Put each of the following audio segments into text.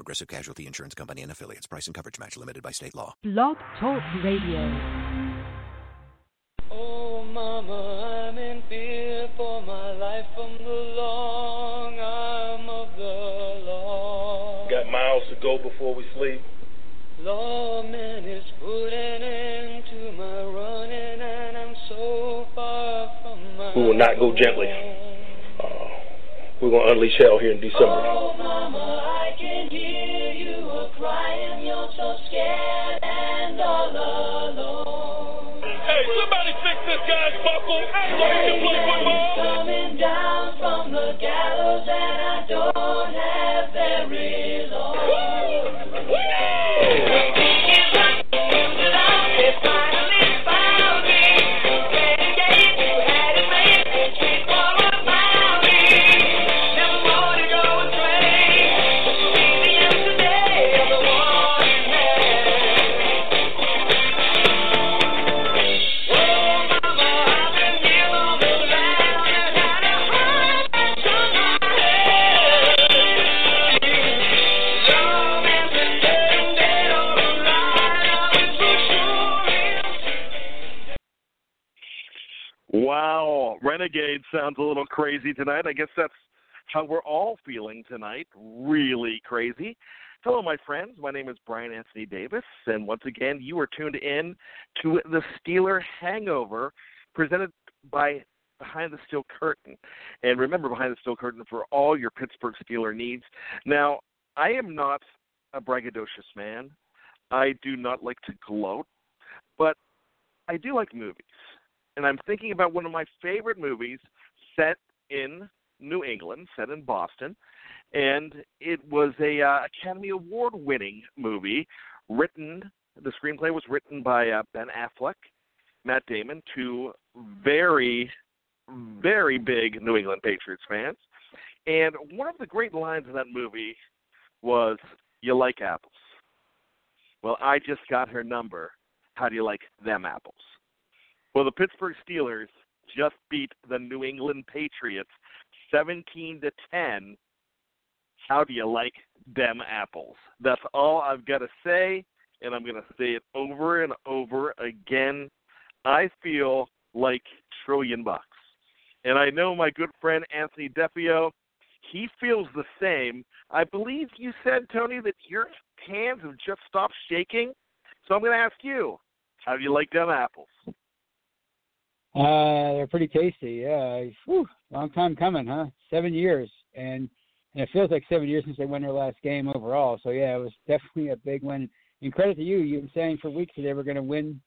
Progressive Casualty Insurance Company and affiliates. Price and coverage match limited by state law. Blog Talk Radio. Oh, Mama, I'm in fear for my life from the long arm of the law. Got miles to go before we sleep. Lawman is putting end to my running, and I'm so far from my. We will not go gently. Uh, we're going to unleash hell here in December. Oh, Mama, down from the gallows, and I don't have very long. Renegade sounds a little crazy tonight. I guess that's how we're all feeling tonight. Really crazy. Hello, my friends. My name is Brian Anthony Davis, and once again, you are tuned in to the Steeler Hangover, presented by Behind the Steel Curtain. And remember, Behind the Steel Curtain for all your Pittsburgh Steeler needs. Now, I am not a braggadocious man. I do not like to gloat, but I do like movies and I'm thinking about one of my favorite movies set in New England, set in Boston, and it was a uh, Academy Award winning movie written the screenplay was written by uh, Ben Affleck, Matt Damon, two very very big New England Patriots fans. And one of the great lines in that movie was you like apples. Well, I just got her number. How do you like them apples? Well, the Pittsburgh Steelers just beat the New England Patriots 17 to 10. How do you like them apples? That's all I've got to say, and I'm going to say it over and over again. I feel like trillion bucks. And I know my good friend Anthony Defeo, he feels the same. I believe you said, Tony, that your hands have just stopped shaking. So I'm going to ask you, how do you like them apples? Uh, they're pretty tasty. Yeah, Whew, long time coming, huh? Seven years, and and it feels like seven years since they won their last game overall. So yeah, it was definitely a big win. And credit to you, you've been saying for weeks that they were going to win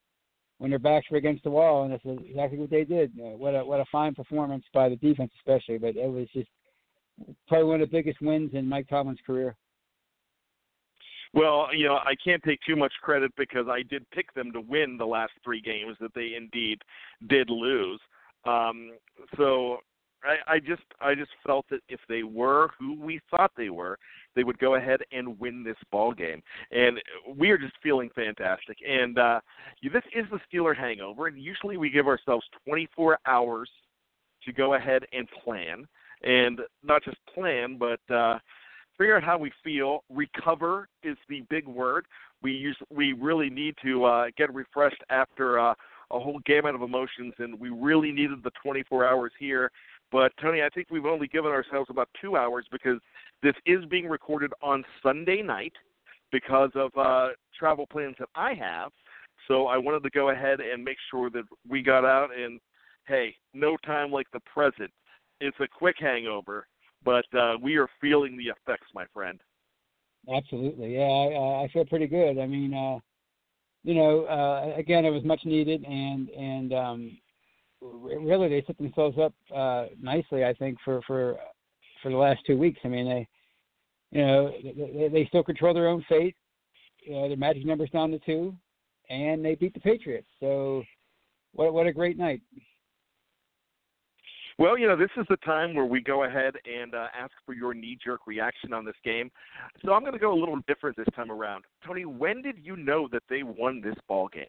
when their backs were against the wall, and that's exactly what they did. Uh, what a what a fine performance by the defense, especially. But it was just probably one of the biggest wins in Mike Tomlin's career. Well, you know, I can't take too much credit because I did pick them to win the last three games that they indeed did lose. Um, so I, I just I just felt that if they were who we thought they were, they would go ahead and win this ball game. And we are just feeling fantastic. And uh, this is the Steeler hangover, and usually we give ourselves 24 hours to go ahead and plan, and not just plan, but uh, figure out how we feel. Recover is the big word. We use we really need to uh, get refreshed after uh, a whole gamut of emotions, and we really needed the 24 hours here. But Tony, I think we've only given ourselves about two hours because this is being recorded on Sunday night because of uh, travel plans that I have. So I wanted to go ahead and make sure that we got out and hey, no time like the present. It's a quick hangover, but uh, we are feeling the effects, my friend. Absolutely, yeah. I, I feel pretty good. I mean, uh, you know, uh, again, it was much needed, and and um, really they set themselves up uh, nicely, I think, for for for the last two weeks. I mean, they, you know, they, they still control their own fate. you know, their magic numbers down to two, and they beat the Patriots. So, what what a great night! Well, you know, this is the time where we go ahead and uh, ask for your knee jerk reaction on this game. So I'm going to go a little different this time around. Tony, when did you know that they won this ball game?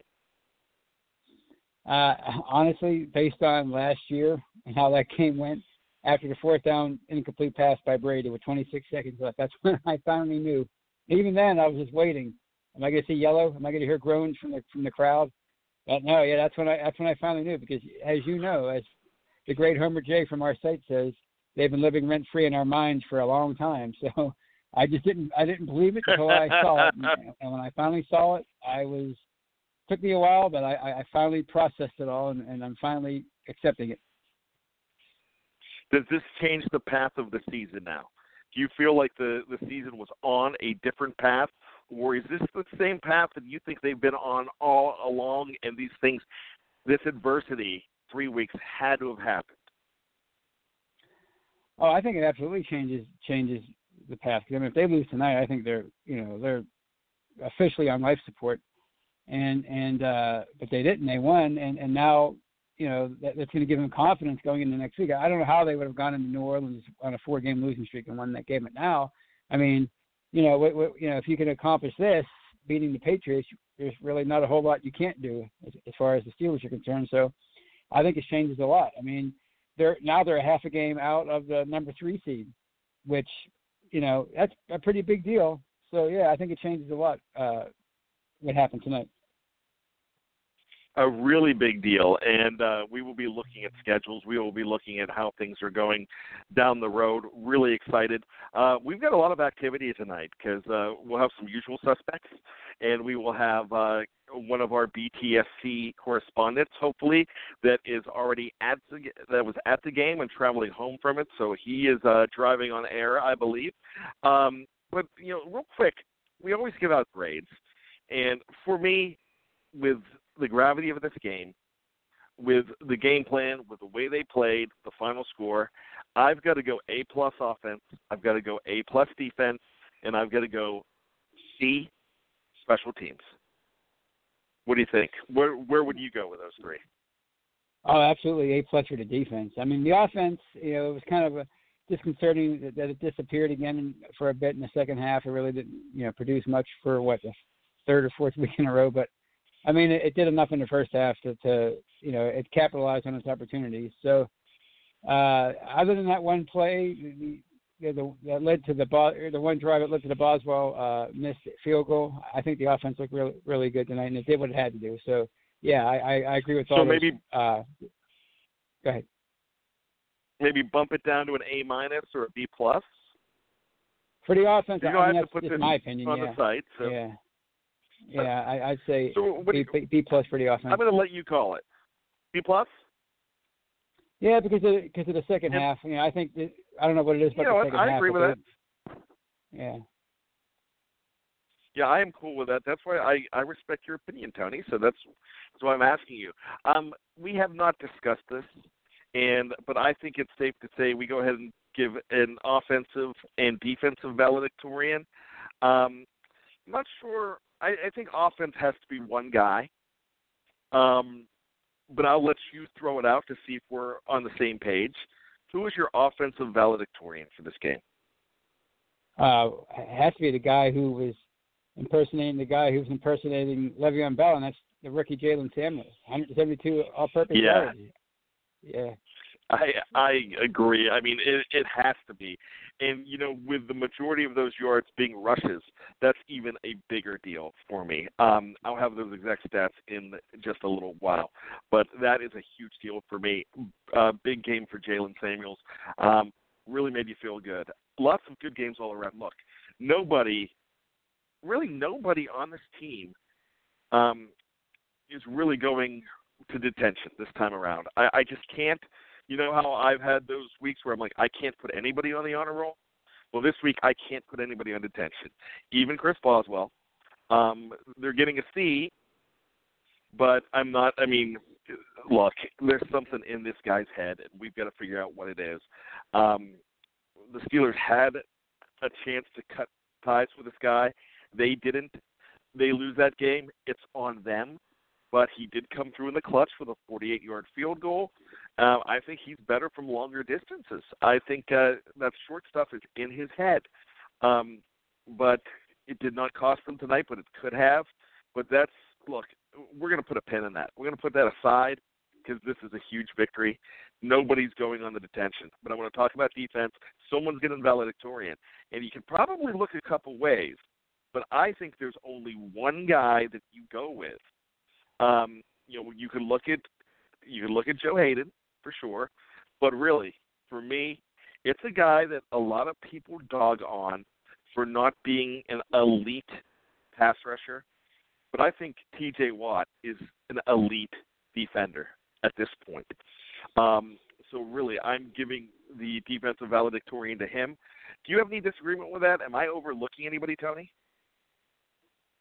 Uh, honestly, based on last year and how that game went, after the fourth down incomplete pass by Brady with 26 seconds left, that's when I finally knew. Even then, I was just waiting. Am I going to see yellow? Am I going to hear groans from the from the crowd? But no, yeah, that's when I that's when I finally knew because, as you know, as the great Homer J from our site says, they've been living rent free in our minds for a long time. So I just didn't I didn't believe it until I saw it, and when I finally saw it, I was took me a while, but I, I finally processed it all, and, and I'm finally accepting it. Does this change the path of the season now? Do you feel like the the season was on a different path, or is this the same path that you think they've been on all along, and these things, this adversity three weeks had to have happened. Oh, I think it absolutely changes changes the path. I mean, if they lose tonight, I think they're you know they're officially on life support, and and uh, but they didn't. They won, and and now you know that, that's going to give them confidence going into next week. I don't know how they would have gone into New Orleans on a four-game losing streak and won that game. But now, I mean, you know, w- w- you know, if you can accomplish this, beating the Patriots, there's really not a whole lot you can't do as, as far as the Steelers are concerned. So I think it changes a lot. I mean, they're now they're a half a game out of the number three seed, which you know that's a pretty big deal. So yeah, I think it changes a lot. Uh, what happened tonight? A really big deal, and uh, we will be looking at schedules. We will be looking at how things are going down the road. Really excited. Uh, we've got a lot of activity tonight because uh, we'll have some usual suspects, and we will have uh, one of our BTSC correspondents, hopefully, that is already at the that was at the game and traveling home from it. So he is uh, driving on air, I believe. Um, but you know, real quick, we always give out grades, and for me, with the gravity of this game, with the game plan, with the way they played, the final score, I've got to go A plus offense, I've got to go A plus defense, and I've got to go C special teams. What do you think? Where where would you go with those three? Oh, absolutely A plus for the defense. I mean, the offense, you know, it was kind of a disconcerting that, that it disappeared again for a bit in the second half. It really didn't, you know, produce much for what the third or fourth week in a row. But I mean, it, it did enough in the first half to, to, you know, it capitalized on its opportunities. So, uh, other than that one play, the, the, that led to the the one drive that led to the Boswell uh, missed field goal. I think the offense looked really really good tonight, and it did what it had to do. So, yeah, I, I, I agree with all. So those, maybe. Uh, go ahead. Maybe bump it down to an A minus or a B plus. For the offense, You I mean, have that's to put just this my opinion. on yeah. the site. So Yeah. Yeah, I, I'd say So B, you- B, plus for the offense. I'm going to let you call it. B plus. Yeah, because of because of the second half. You know, I think that, I don't know what it is You about know the second I half. agree with they- Yeah. Yeah, I am cool with that. That's why I I respect your opinion, Tony. So that's that's why I'm asking you. Um, we have not discussed this, and but I think it's safe to say we go ahead and give an offensive and defensive valedictorian. Um, I'm not sure. I, I think offense has to be one guy. Um, but I'll let you throw it out to see if we're on the same page. Who is your offensive valedictorian for this game? Uh, it has to be the guy who was impersonating the guy who was impersonating Le'Veon Bell, and that's the rookie Jaylen Samuels, 172 all-purpose Yeah. yards. Yeah. I I agree. I mean, it it has to be, and you know, with the majority of those yards being rushes, that's even a bigger deal for me. Um, I'll have those exact stats in just a little while, but that is a huge deal for me. Uh, big game for Jaylen Samuels. Um, really made me feel good. Lots of good games all around. Look, nobody, really nobody on this team, um, is really going to detention this time around. I, I just can't. You know how I've had those weeks where I'm like, I can't put anybody on the honor roll. Well, this week I can't put anybody on detention, even Chris Boswell. Um, they're getting a C, but I'm not. I mean, look, there's something in this guy's head, and we've got to figure out what it is. Um, the Steelers had a chance to cut ties with this guy. They didn't. they lose that game, it's on them. But he did come through in the clutch with a 48-yard field goal. Uh, I think he's better from longer distances. I think uh, that short stuff is in his head. Um, but it did not cost them tonight, but it could have. But that's look, we're going to put a pin in that. We're going to put that aside because this is a huge victory. Nobody's going on the detention. But I want to talk about defense. Someone's getting valedictorian. And you can probably look a couple ways, but I think there's only one guy that you go with. Um, you know, you can look at you can look at Joe Haden for sure, but really, for me, it's a guy that a lot of people dog on for not being an elite pass rusher. But I think TJ Watt is an elite defender at this point. Um, so really, I'm giving the defensive valedictorian to him. Do you have any disagreement with that? Am I overlooking anybody, Tony?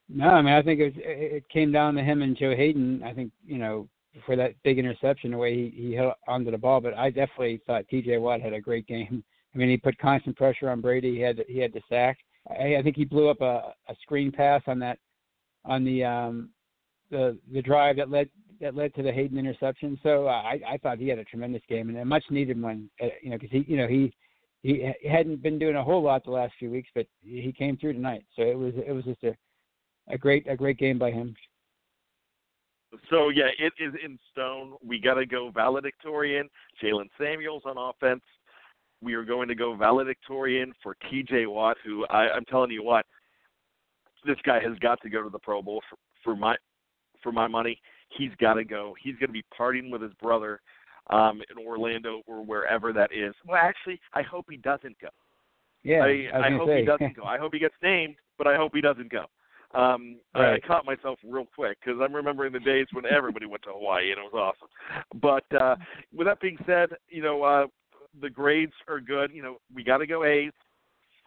No, I mean I think it, was, it came down to him and Joe Haden. I think you know for that big interception, the way he, he held onto the ball. But I definitely thought T.J. Watt had a great game. I mean, he put constant pressure on Brady. He had he had the sack. I, I think he blew up a, a screen pass on that on the um the the drive that led that led to the Haden interception. So uh, I I thought he had a tremendous game and a much needed one. Uh, you know, because he you know he he hadn't been doing a whole lot the last few weeks, but he came through tonight. So it was it was just a a great a great game by him. So yeah, it is in stone. We got to go valedictorian. Jaylen Samuels on offense. We are going to go valedictorian for T.J. Watt, who I, I'm telling you what, this guy has got to go to the Pro Bowl for, for my for my money. He's got to go. He's going to be partying with his brother um, in Orlando or wherever that is. Well, actually, I hope he doesn't go. Yeah, I, I, I hope say. he doesn't go. I hope he gets named, but I hope he doesn't go. Um, Right. I caught myself real quick because I'm remembering the days when everybody went to Hawaii and it was awesome. But uh, with that being said, you know uh, the grades are good. You know we got to go A's.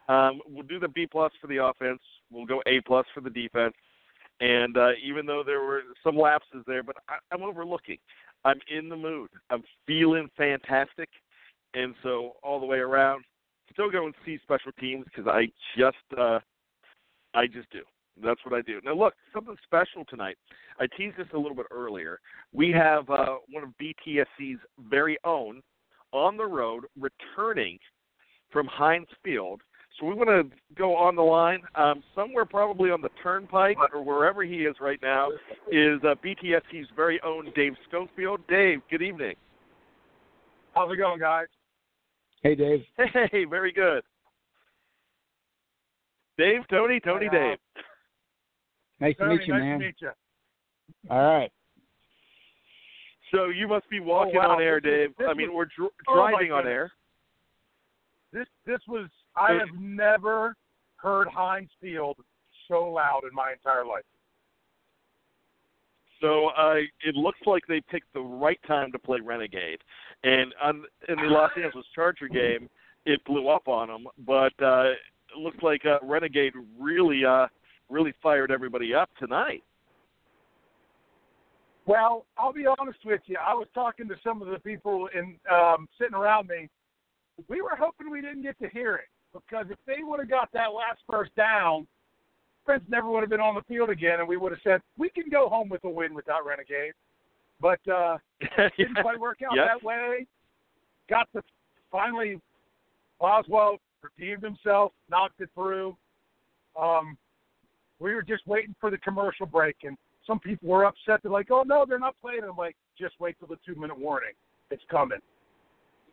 Um, we'll do the B plus for the offense. We'll go A plus for the defense. And uh, even though there were some lapses there, but I, I'm overlooking. I'm in the mood. I'm feeling fantastic, and so all the way around, still go and see special teams because I just uh, I just do. That's what I do. Now, look, something special tonight. I teased this a little bit earlier. We have uh, one of BTSC's very own on the road returning from Heinz Field. So we want to go on the line. Um, somewhere probably on the turnpike or wherever he is right now is uh, BTSC's very own Dave Schofield. Dave, good evening. How's it going, guys? Hey, Dave. Hey, very good. Dave, Tony, Tony, Hi, uh, Dave. Nice to meet you, nice man. to meet you. All right. So you must be walking wow. on air, Dave. this I mean, was- we're dr- oh, driving on air. This this was I have never heard Heinz Field so loud in my entire life. So uh, it looks like they picked the right time to play Renegade, and on, in the Los Angeles Charger game, it blew up on them. But uh, it looks like uh, Renegade really, uh, really fired everybody up tonight. Well, I'll be honest with you. I was talking to some of the people in um, sitting around me. We were hoping we didn't get to hear it because if they would have got that last first down, Prince never would have been on the field again, and we would have said we can go home with a win without Renegade. But uh, didn't quite work out Yep. that way. Got the finally Boswell redeemed himself, knocked it through. Um, we were just waiting for the commercial break, and some people were upset. They're like, "Oh no, they're not playing." I'm like, "Just wait till the two minute warning. It's coming."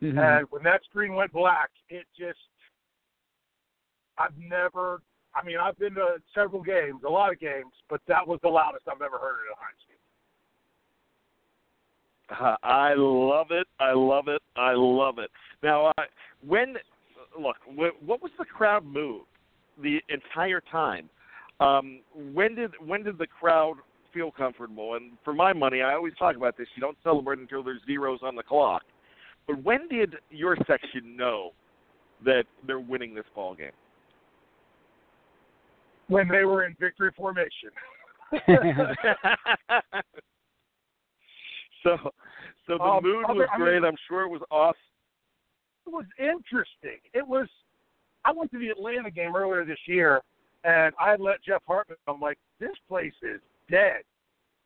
Mhm. And when that screen went black, it just I've never. I mean, I've been to several games, a lot of games, but that was the loudest I've ever heard it at Heinz Field. Uh, I love it. I love it. I love it. Now, uh, when look, wh- what was the crowd move the entire time? Um, when did when did the crowd feel comfortable? And for my money, I always talk about this. You don't celebrate until there's zeros on the clock. But when did your section know that they're winning this ball game? When they were in victory formation. so, so the Um, mood was I mean- great. I'm sure it was awesome. it was interesting. It was. I went to the Atlanta game earlier this year, and I let Jeff Hartman. I'm like, this place is dead.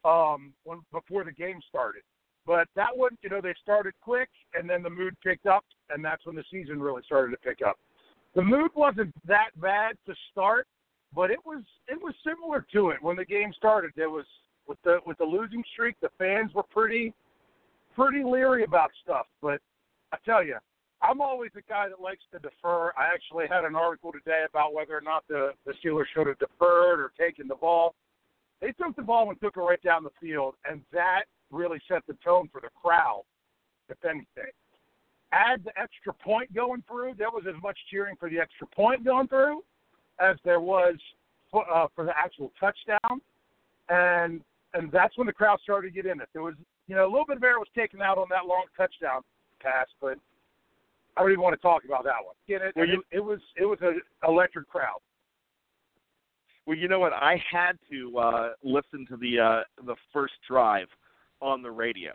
Um, when before the game started, but that one, you know, they started quick, and then the mood picked up, and that's when the season really started to pick up. The mood wasn't that bad to start, but it was it was similar to it when the game started. There was with the with the losing streak, the fans were pretty pretty leery about stuff. But I tell you, I'm always the guy that likes to defer. I actually had an article today about whether or not the the Steelers should have deferred or taken the ball. They took the ball and took it right down the field, and that really set the tone for the crowd, if anything. Add the extra point going through. There was as much cheering for the extra point going through as there was for, uh, for the actual touchdown, and and that's when the crowd started to get in it. There was you know a little bit of air was taken out on that long touchdown pass, but I don't even want to talk about that one. Get it? Well, you- it, it was it was an electric crowd. Well, you know what? I had to uh, listen to the uh, the first drive on the radio,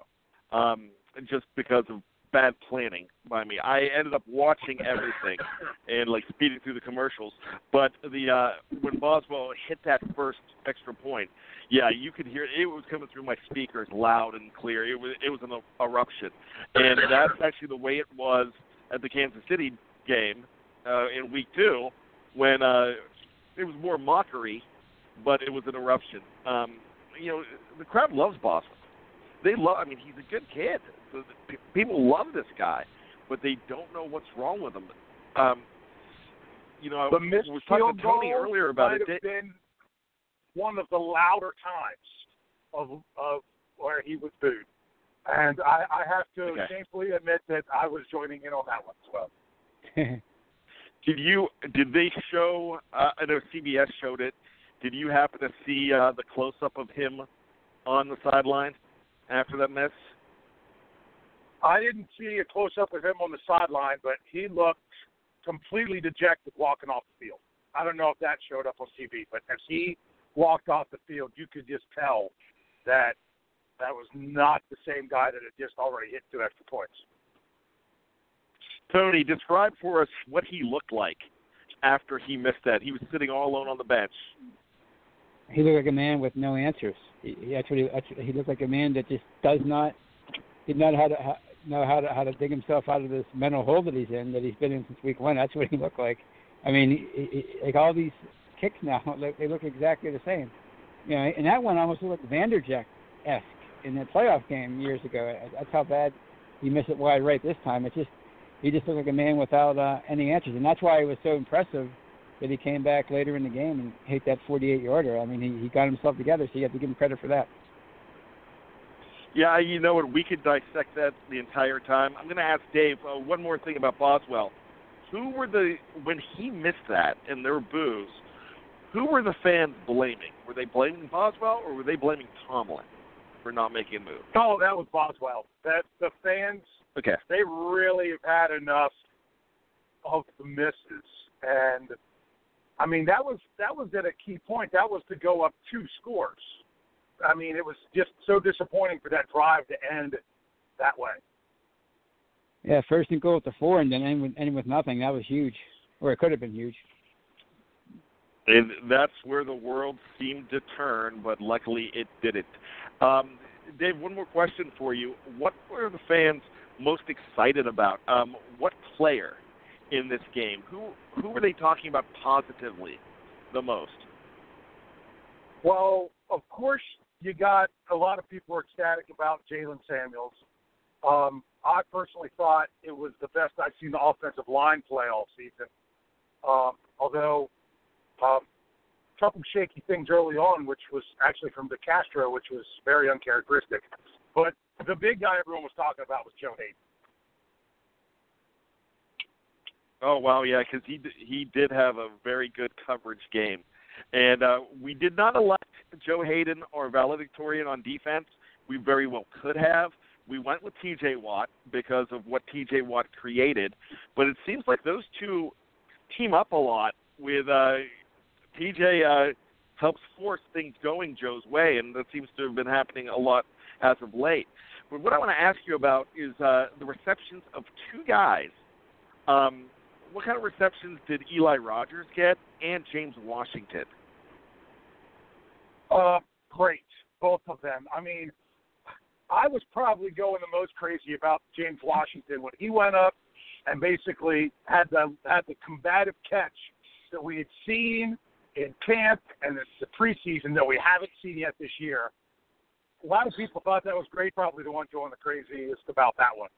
um, just because of bad planning by me. I ended up watching everything and like speeding through the commercials. But the uh, when Boswell hit that first extra point, yeah, you could hear it was coming through my speakers loud and clear. It was it was an eruption, and that's actually the way it was at the Kansas City game uh, in week two when uh, it was more mockery, but it was an eruption. Um, you know, the crowd loves Boswell. They love. I mean, he's a good kid. The, the, pe- people love this guy, but they don't know what's wrong with him. Um, you know, The I was talking to Tony earlier about it. have been one of the louder times of of where he was booed, and I, I have to Okay. shamefully admit that I was joining in on that one as well. Did you? Did they show? Uh, I know CBS showed it. Did you happen to see uh, the close up of him on the sideline after that miss? I didn't see a close up of him on the sideline, but he looked completely dejected walking off the field. I don't know if that showed up on TV, but as he walked off the field, you could just tell that that was not the same guy that had just already hit two extra points. Tony, describe for us what he looked like after he missed that. He was sitting all alone on the bench. he looked like a man with no answers. He, he actually, actually, he looked like a man that just does not, did not how to how, know how to how to dig himself out of this mental hole that he's in that he's been in since week one. That's what he looked like. I mean, he, he, like all these kicks now, they look exactly the same. You know, and that one almost looked like Vanderjagt esque in the playoff game years ago. That's how bad he missed it wide right this time. It just he just looked like a man without uh, any answers, and that's why it was so impressive that he came back later in the game and hit that 48 yarder. I mean, he, he got himself together, so you have to give him credit for that. Yeah, you know what? We could dissect that the entire time. I'm going to ask Dave uh, one more thing about Boswell. Who were the when he missed that and there were boos? Who were the fans blaming? Were they blaming Boswell or were they blaming Tomlin for not making a move? Oh, that was Boswell. That the fans Okay. they really have had enough of the misses, and I mean that was that was at a key point. That was to go up two scores. I mean, it was just so disappointing for that drive to end that way. Yeah, first and goal at the four, and then end with, end with nothing. That was huge, or it could have been huge. And that's where the world seemed to turn, but luckily it didn't. Um, Dave, one more question for you. What were the fans most excited about? Um, what player in this game? Who who were they talking about positively the most? Well, of course, you got a lot of people ecstatic about Jaylen Samuels. Um, I personally thought it was the best I've seen the offensive line play all season. Um, although um, couple shaky things early on, which was actually from DeCastro, which was very uncharacteristic. But the big guy everyone was talking about was Joe Haden. Oh wow, yeah, because he he did have a very good coverage game, and uh, we did not elect Joe Haden or Valedictorian on defense. We very well could have. We went with T.J. Watt because of what T.J. Watt created, but it seems like those two team up a lot. With uh, T.J. Uh, helps force things going Joe's way, and that seems to have been happening a lot as of late. But what I want to ask you about is uh, the receptions of two guys. Um, what kind of receptions did Eli Rogers get and James Washington? Uh, great, both of them. I mean, I was probably going the most crazy about James Washington when he went up and basically had the had the combative catch that we had seen in camp and it's the preseason that we haven't seen yet this year. A lot of people thought that was great. Probably the one going the craziest about that one.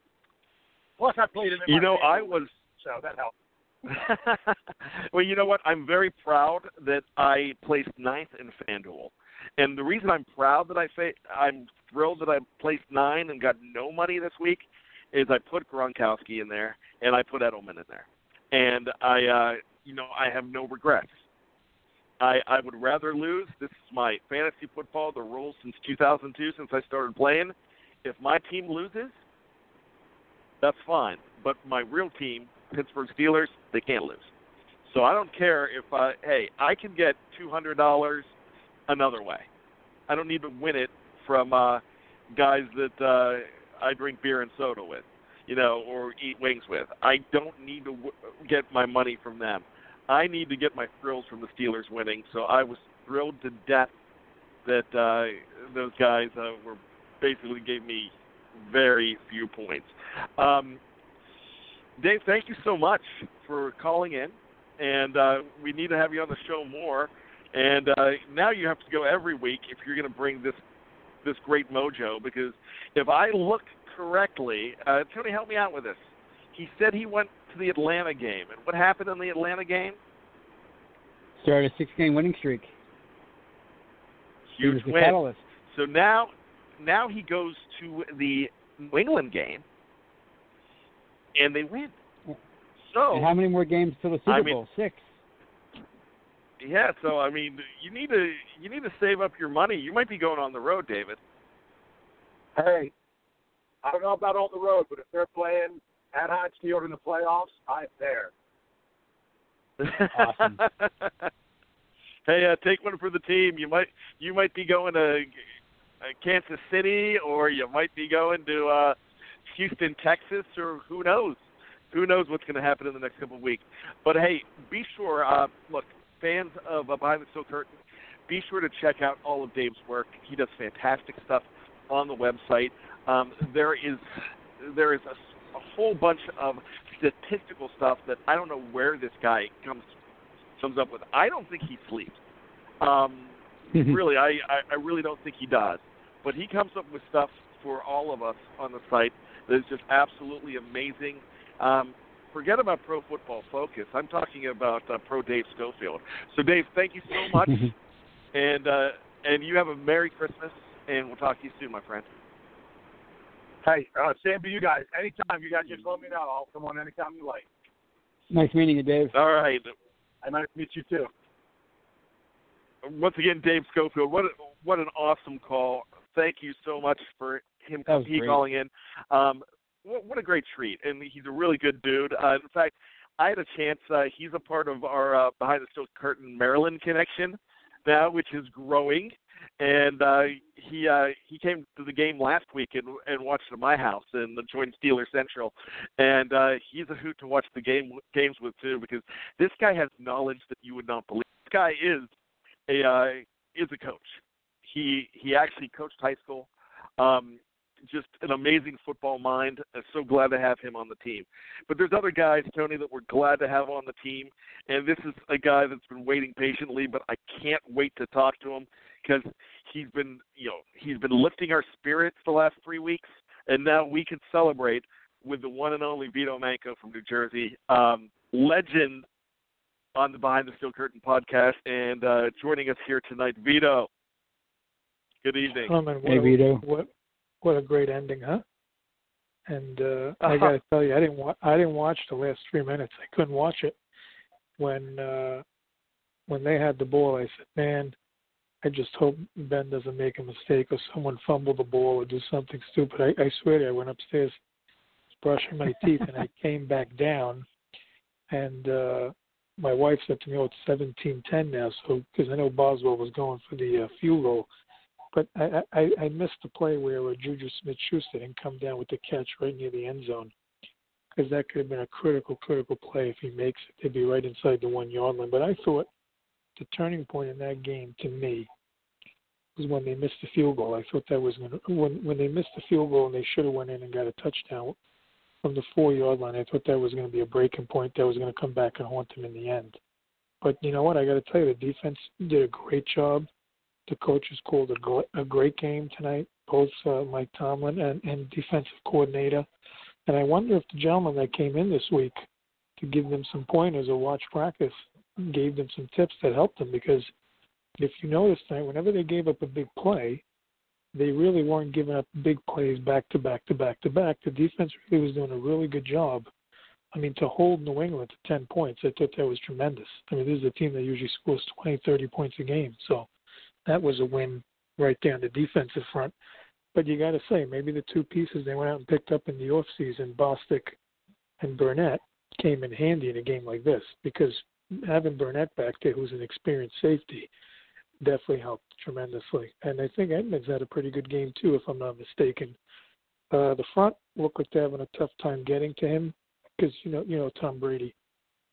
Plus, I played it. In You know, I was so that helped. well, you know what? I'm very proud that I placed ninth in FanDuel, and the reason I'm proud that I fa- I'm thrilled that I placed nine and got no money this week is I put Gronkowski in there and I put Edelman in there, and I, uh, you know, I have no regrets. I I would rather lose. This is my fantasy football, the rules since 2002, since I started playing. If my team loses, that's fine. But my real team, Pittsburgh Steelers, they can't lose. So I don't care if I hey, I can get two hundred dollars another way. I don't need to win it from uh guys that uh I drink beer and soda with, you know, or eat wings with. I don't need to w- get my money from them. I need to get my thrills from the Steelers winning. So I was thrilled to death that uh those guys uh, were basically gave me very few points. Um Dave, thank you so much for calling in, and uh, we need to have you on the show more. And uh, now you have to go every week if you're going to bring this this great mojo. Because if I look correctly, uh, Tony, help me out with this. He said he went to the Atlanta game, and what happened in the Atlanta game? Started a six-game winning streak. He was Huge win. catalyst. So now, now he goes to the New England game, and they win. So And how many more games till the Super I mean- Bowl? Six. Yeah, so I mean, you need to you need to save up your money. You might be going on the road, David. Hey, I don't know about on the road, but if they're playing at Heinz Field in the playoffs, I'm there. Awesome. hey, uh, take one for the team. You might you might be going to uh, Kansas City, or you might be going to uh, Houston, Texas, or who knows? Who knows what's going to happen in the next couple of weeks? But hey, be sure. Uh, look, fans of uh, Behind the Steel Curtain, be sure to check out all of Dave's work. He does fantastic stuff on the website. Um, there is there is a, a whole bunch of statistical stuff that I don't know where this guy comes comes up with. I don't think he sleeps. Um, really, I, I I really don't think he does. But he comes up with stuff for all of us on the site that is just absolutely amazing. Um, forget about Pro Football Focus. I'm talking about uh, Pro Dave Schofield. So, Dave, thank you so much, and uh, and you have a Merry Christmas, and we'll talk to you soon, my friend. Hey, uh, same to you guys. Anytime you guys just let me know. I'll come on anytime you like. nice meeting you, Dave. All right. And nice to meet you too. Once again, Dave Schofield, what a, what an awesome call! Thank you so much for him he great. calling in. Um, what, what a great treat, and he's a really good dude. Uh, in fact, I had a chance. Uh, he's a part of our uh, Behind the Steel Curtain Maryland connection now, which is growing. And uh, he uh, he came to the game last week and, and watched at my house and joined Steeler Central. And uh, he's a hoot to watch the game games with too, because this guy has knowledge that you would not believe. This guy is a uh, is a coach. He he actually coached high school. Um, just an amazing football mind. I'm so glad to have him on the team. But there's other guys, Tony, that we're glad to have on the team, and this is a guy that's been waiting patiently. But I can't wait to talk to him because he's been you know he's been lifting our spirits the last three weeks, and now we can celebrate with the one and only Vito Manco from New Jersey, um, legend on the Behind the Steel Curtain podcast, and uh, joining us here tonight, Vito. Good evening. Gentlemen, what Hey, a, Vito. What what a great ending, huh? And uh, I Uh-huh. got to tell you, I didn't wa- I didn't watch the last three minutes. I couldn't watch it when uh, when they had the ball. I said, man, I just hope Ben doesn't make a mistake or someone fumble the ball or do something stupid. I, I swear to you, I went upstairs brushing my teeth and I came back down, and uh, my wife said to me, "Oh, it's seventeen ten now." So because I know Boswell was going for the uh, field goal but I, I, I missed the play where uh, Juju Smith-Schuster didn't come down with the catch right near the end zone because that could have been a critical, critical play if he makes it. They'd be right inside the one-yard line. But I thought the turning point in that game, to me, was when they missed the field goal. I thought that was gonna when when they missed the field goal and they should have went in and got a touchdown from the four yard line. I thought that was going to be a breaking point that was going to come back and haunt them in the end. But you know what? I got to tell you, the defense did a great job. The coaches called a, a great game tonight, both uh, Mike Tomlin and, and defensive coordinator. And I wonder if the gentleman that came in this week to give them some pointers or watch practice gave them some tips that helped them because if you notice tonight, whenever they gave up a big play, they really weren't giving up big plays back to back to back to back. The defense really was doing a really good job. I mean, to hold New England to 10 points, I thought that was tremendous. I mean, this is a team that usually scores 20, 30 points a game. So that was a win right there on the defensive front. But you got to say, maybe the two pieces they went out and picked up in the off season, Bostic and Burnett, came in handy in a game like this because having Burnett back there, who's an experienced safety, definitely helped tremendously. And I think Edmunds had a pretty good game too, if I'm not mistaken. Uh, the front looked like they're having a tough time getting to him because you know you know Tom Brady,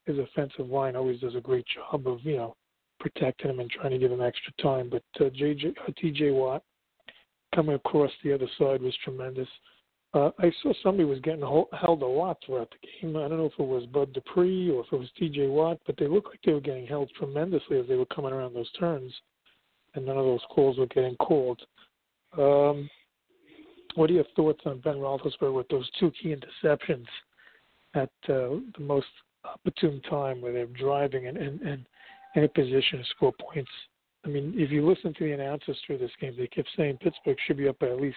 his offensive line always does a great job of you know protecting him and trying to give him extra time. But uh, JJ uh, TJ Watt coming across the other side was tremendous. Uh, I saw somebody was getting held a lot throughout the game. I don't know if it was Bud Dupree or if it was T.J. Watt, but they looked like they were getting held tremendously as they were coming around those turns, and none of those calls were getting called. Um, what are your thoughts on Ben Roethlisberger with those two key interceptions at uh, the most opportune time where they're driving and, and, and in a position to score points? I mean, if you listen to the announcers through this game, they kept saying Pittsburgh should be up by at least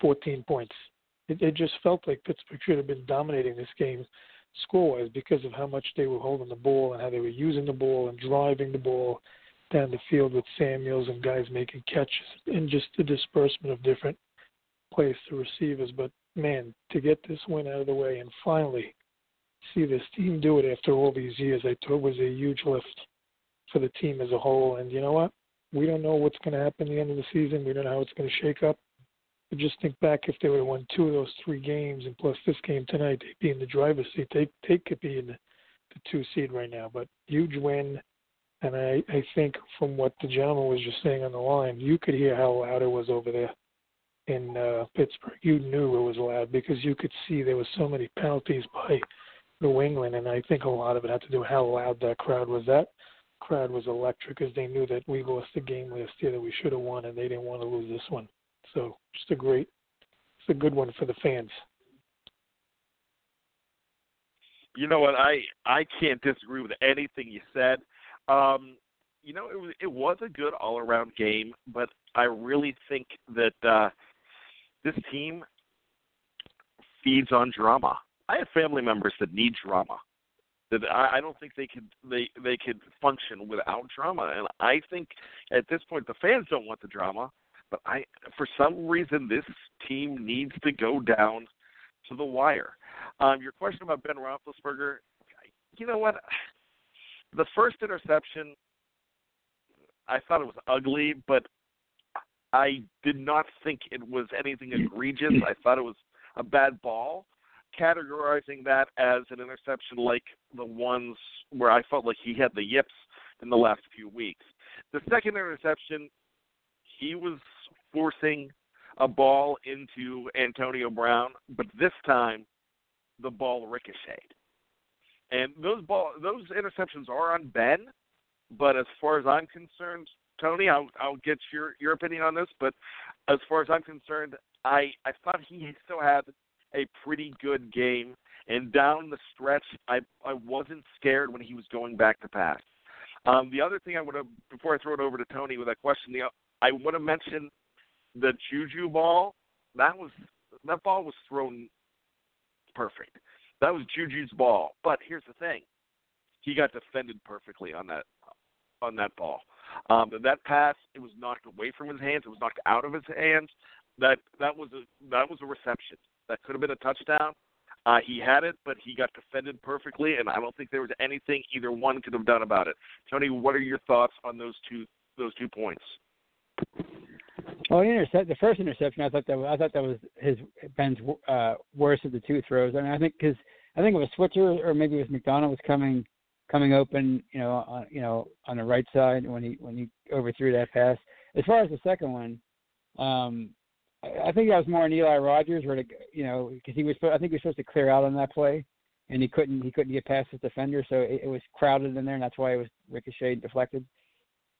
14 points it, it just felt like Pittsburgh should have been dominating this game score-wise because of how much they were holding the ball and how they were using the ball and driving the ball down the field with Samuels and guys making catches and just the disbursement of different plays to receivers. But man, to get this win out of the way and finally see this team do it after all these years, I thought was a huge lift for the team as a whole. And you know what? We don't know what's going to happen at the end of the season. We don't know how it's going to shake up. But just think back if they would have won two of those three games and plus this game tonight, they'd be in the driver's seat. They they could be in the, the two seed right now. But huge win, and I I think from what the gentleman was just saying on the line, you could hear how loud it was over there in uh, Pittsburgh. You knew it was loud because you could see there was so many penalties by New England, and I think a lot of it had to do with how loud that crowd was. That crowd was electric because they knew that we lost the game last year that we should have won, and they didn't want to lose this one. So just a great, it's a good one for the fans. You know what? I I can't disagree with anything you said. Um, you know, it was it was a good all around game, but I really think that uh, this team feeds on drama. I have family members that need drama. That I, I don't think they could they they could function without drama, and I think at this point the fans don't want the drama. But I, for some reason, this team needs to go down to the wire. Um, your question about Ben Roethlisberger, you know what? The first interception, I thought it was ugly, but I did not think it was anything egregious. I thought it was a bad ball. Categorizing that as an interception like the ones where I felt like he had the yips in the last few weeks. The second interception, he was forcing a ball into Antonio Brown, but this time the ball ricocheted. And those ball those interceptions are on Ben, but as far as I'm concerned, Tony, I'll I'll get your your opinion on this, but as far as I'm concerned, I I thought he still had a pretty good game and down the stretch I I wasn't scared when he was going back to pass. Um, the other thing I would have before I throw it over to Tony with that question, the, I want to mention the Juju ball, that was that ball was thrown perfect. That was Juju's ball. But here's the thing. He got defended perfectly on that on that ball. Um, that pass, it was knocked away from his hands. It was knocked out of his hands. That that was a that was a reception. That could have been a touchdown. Uh, he had it, but he got defended perfectly, and I don't think there was anything either one could have done about it. Tony, what are your thoughts on those two those two points? Well, the, intercept, the first interception, I thought that was, I thought that was his Ben's uh, worst of the two throws. I mean, I think because I think it was Switzer or maybe it was McDonald was coming coming open, you know, on, you know, on the right side when he when he overthrew that pass. as far as the second one, um, I, I think that was more on Eli Rogers, where to, you know, because he was I think he was supposed to clear out on that play, and he couldn't he couldn't get past his defender, so it, it was crowded in there, and that's why it was ricocheted, and deflected.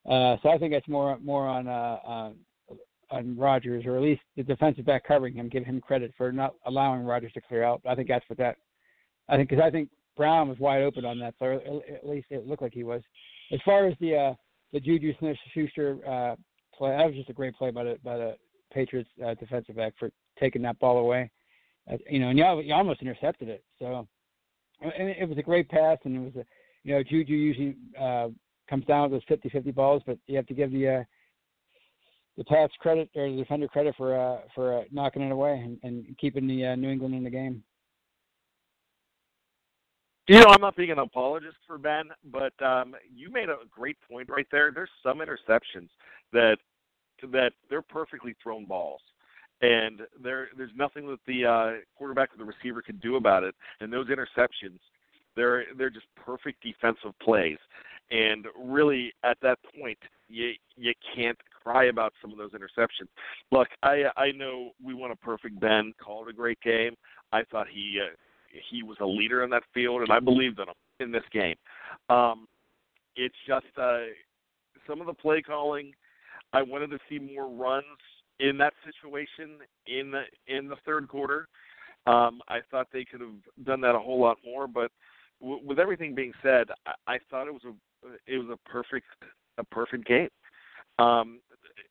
Uh, so I think that's more more on uh, uh, on Rogers, or at least the defensive back covering him, give him credit for not allowing Rogers to clear out. I think that's what that. I think because I think Brown was wide open on that, so at least it looked like he was. As far as the uh, the Juju Smith-Schuster uh, play, that was just a great play by the by the Patriots uh, defensive back for taking that ball away. Uh, you know, and you, you almost intercepted it. So, and it was a great pass, and it was a, you know, Juju usually uh, comes down with those 50-50 balls, but you have to give the uh, the Pats credit or the defender credit for uh, for uh, knocking it away and, and keeping the uh, New England in the game. You know, I'm not being an apologist for Ben, but um, you made a great point right there. There's some interceptions that that they're perfectly thrown balls, and there there's nothing that the uh, quarterback or the receiver can do about it. And those interceptions, they're they're just perfect defensive plays. And really, at that point, you you can't cry about some of those interceptions. Look, I I know we won a perfect Ben, called a great game. I thought he uh, he was a leader in that field, and I believed in him in this game. Um, it's just uh, some of the play calling. I wanted to see more runs in that situation in the in the third quarter. Um, I thought they could have done that a whole lot more, but w- with everything being said, I, I thought it was a it was a perfect a perfect game. Um,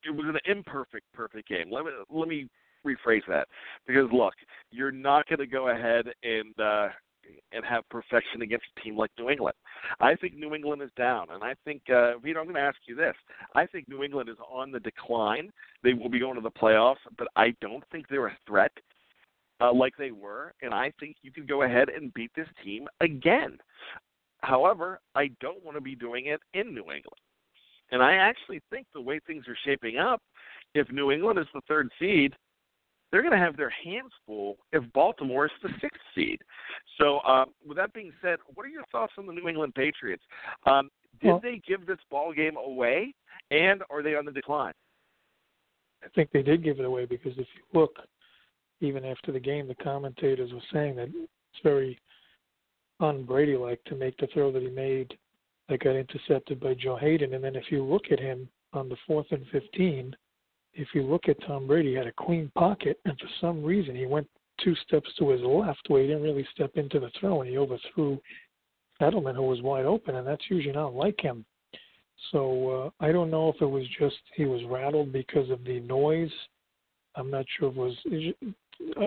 it was an imperfect perfect game. Let me let me rephrase that because look, you're not going to go ahead and uh, and have perfection against a team like New England. I think New England is down, and I think uh, Vito, I'm going to ask you this: I think New England is on the decline. They will be going to the playoffs, but I don't think they're a threat uh, like they were, and I think you can go ahead and beat this team again. However, I don't want to be doing it in New England. And I actually think the way things are shaping up, if New England is the third seed, they're going to have their hands full if Baltimore is the sixth seed. So, uh, with that being said, what are your thoughts on the New England Patriots? Um, did Well- they give this ball game away, and are they on the decline? I think they did give it away because if you look, even after the game, the commentators were saying that it's very un Brady like to make the throw that he made that got intercepted by Joe Haden. And then if you look at him on the fourth and 15, if you look at Tom Brady, he had a clean pocket, and for some reason he went two steps to his left where he didn't really step into the throw, and he overthrew Edelman, who was wide open, and that's usually not like him. So uh, I don't know if it was just he was rattled because of the noise. I'm not sure if it was.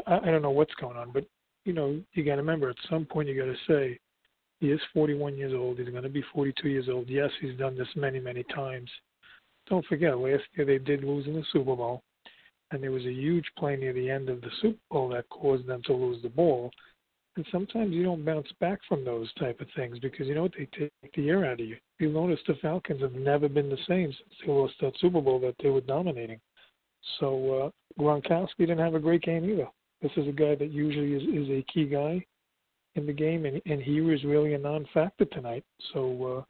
I, I don't know what's going on, but you know, you got to remember at some point you got to say he is 41 years old. He's going to be 42 years old. Yes, he's done this many, many times. Don't forget, last year they did lose in the Super Bowl, and there was a huge play near the end of the Super Bowl that caused them to lose the ball. And sometimes you don't bounce back from those type of things because you know what they take the air out of you. You notice the Falcons have never been the same since they lost that Super Bowl that they were dominating. So uh, Gronkowski didn't have a great game either. This is a guy that usually is, is a key guy in the game, and and he was really a non-factor tonight. So uh,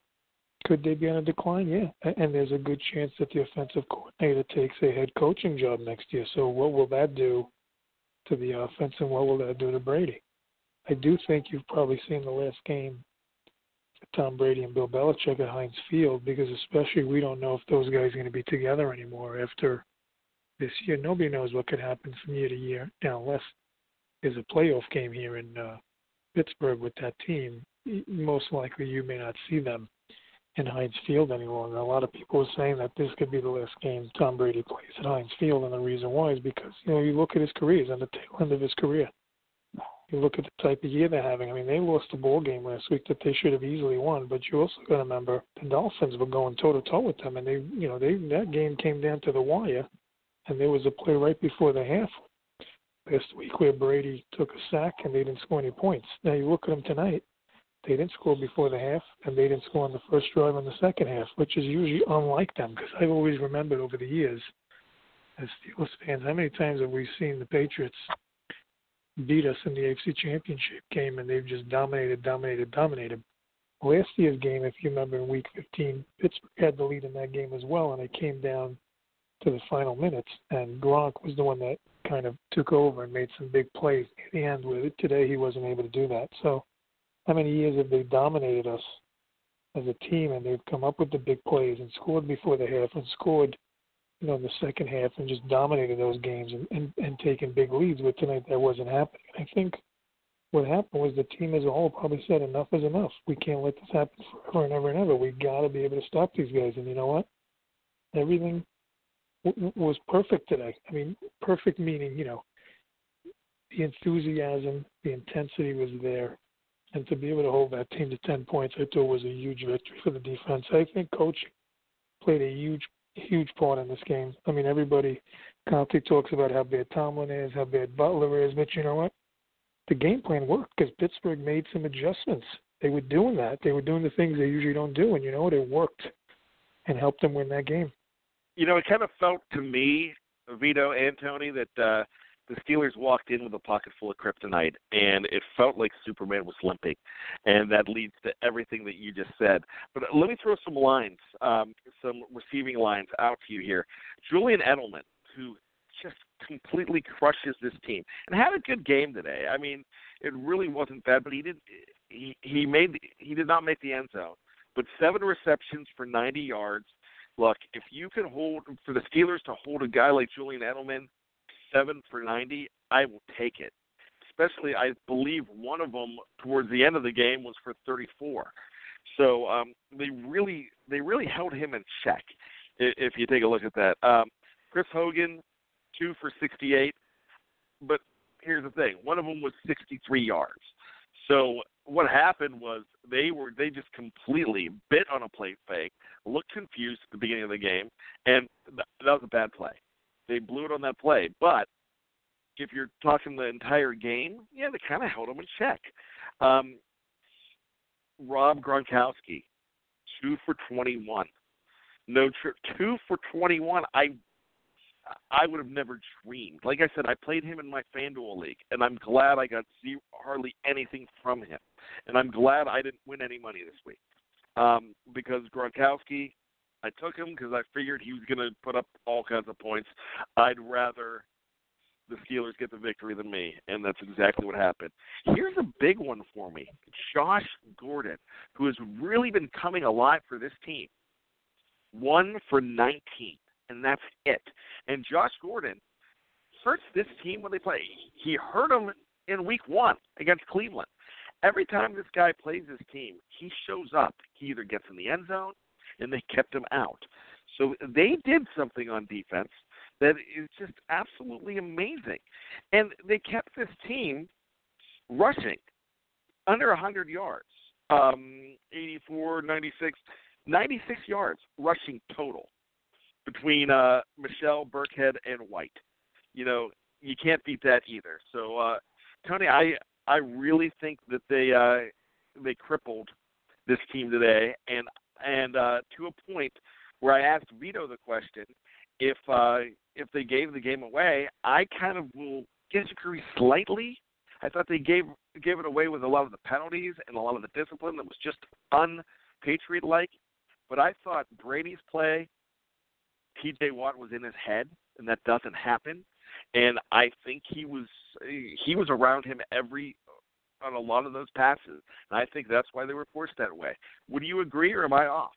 could they be on a decline? Yeah, and there's a good chance that the offensive coordinator takes a head coaching job next year. So what will that do to the offense, and what will that do to Brady? I do think you've probably seen the last game Tom Brady and Bill Belichick at Heinz Field because especially we don't know if those guys are going to be together anymore after this year. Nobody knows what could happen from year to year. Now, unless there's a playoff game here in uh, Pittsburgh with that team, most likely you may not see them in Heinz Field any longer. A lot of people are saying that this could be the last game Tom Brady plays at Heinz Field, and the reason why is because you know you look at his career; he's on the tail end of his career. You look at the type of year they're having. I mean, they lost a ball game last week that they should have easily won, but you also got to remember the Dolphins were going toe to toe with them, and they, you know, they that game came down to the wire, and there was a play right before the half last week where Brady took a sack and they didn't score any points. Now you look at them tonight; they didn't score before the half, and they didn't score on the first drive in the second half, which is usually unlike them because I've always remembered over the years as Steelers fans how many times have we seen the Patriots beat us in the AFC Championship game, and they've just dominated, dominated, dominated. Last year's game, if you remember, in Week 15, Pittsburgh had the lead in that game as well, and it came down to the final minutes, and Gronk was the one that kind of took over and made some big plays at the end with it. Today he wasn't able to do that. So how many years have they dominated us as a team and they've come up with the big plays and scored before the half and scored, you know, in the second half and just dominated those games and, and, and taken big leads but tonight that wasn't happening. I think what happened was the team as a whole probably said enough is enough. We can't let this happen forever and ever and ever. We got to be able to stop these guys. And you know what? Everything was perfect today. I mean, perfect meaning you know the enthusiasm, the intensity was there, and to be able to hold that team to ten points, I thought was a huge victory for the defense. I think coach played a huge, huge part in this game. I mean, everybody Conte talks about how bad Tomlin is, how bad Butler is, but you know what? the game plan worked because Pittsburgh made some adjustments. They were doing that. They were doing the things they usually don't do, and you know what? It worked and helped them win that game. You know, it kind of felt to me, Vito and Tony, that uh, the Steelers walked in with a pocket full of kryptonite, and it felt like Superman was limping, and that leads to everything that you just said. But let me throw some lines, um, some receiving lines out to you here. Julian Edelman, who just completely crushes this team and had a good game today. I mean, it really wasn't bad, but he did he he made he did not make the end zone, but seven receptions for 90 yards. Look, if you can hold for the Steelers to hold a guy like Julian Edelman seven for 90, I will take it. Especially, I believe one of them towards the end of the game was for 34. So um, they really they really held him in check. If you take a look at that, um, Chris Hogan two for 68. But here's the thing: one of them was 63 yards. So what happened was they were they just completely bit on a play fake, looked confused at the beginning of the game, and that was a bad play. They blew it on that play. But if you're talking the entire game, yeah, they kind of held them in check. Um, Rob Gronkowski, two for 21. No, two for 21. I I would have never dreamed. Like I said, I played him in my FanDuel league, and I'm glad I got zero, hardly anything from him, and I'm glad I didn't win any money this week um, because Gronkowski. I took him because I figured he was going to put up all kinds of points. I'd rather the Steelers get the victory than me, and that's exactly what happened. Here's a big one for me: Josh Gordon, who has really been coming alive for this team. One for 19 and that's it. And Josh Gordon hurts this team when they play. He hurt them in week one against Cleveland. Every time this guy plays his team, he shows up. He either gets in the end zone, and they kept him out. So they did something on defense that is just absolutely amazing. And they kept this team rushing under 100 yards, um, 84, 96, 96 yards rushing total between uh, Michel, Burkhead, and White. You know, you can't beat that either. So, uh, Tony, I I really think that they uh, they crippled this team today, and and uh, to a point where I asked Vito the question if uh, if they gave the game away, I kind of will disagree slightly. I thought they gave gave it away with a lot of the penalties and a lot of the discipline that was just unpatriot like. But I thought Brady's play T.J. Watt was in his head, and that doesn't happen. And I think he was he was around him every on a lot of those passes, and I think that's why they were forced that way. Would you agree, or am I off?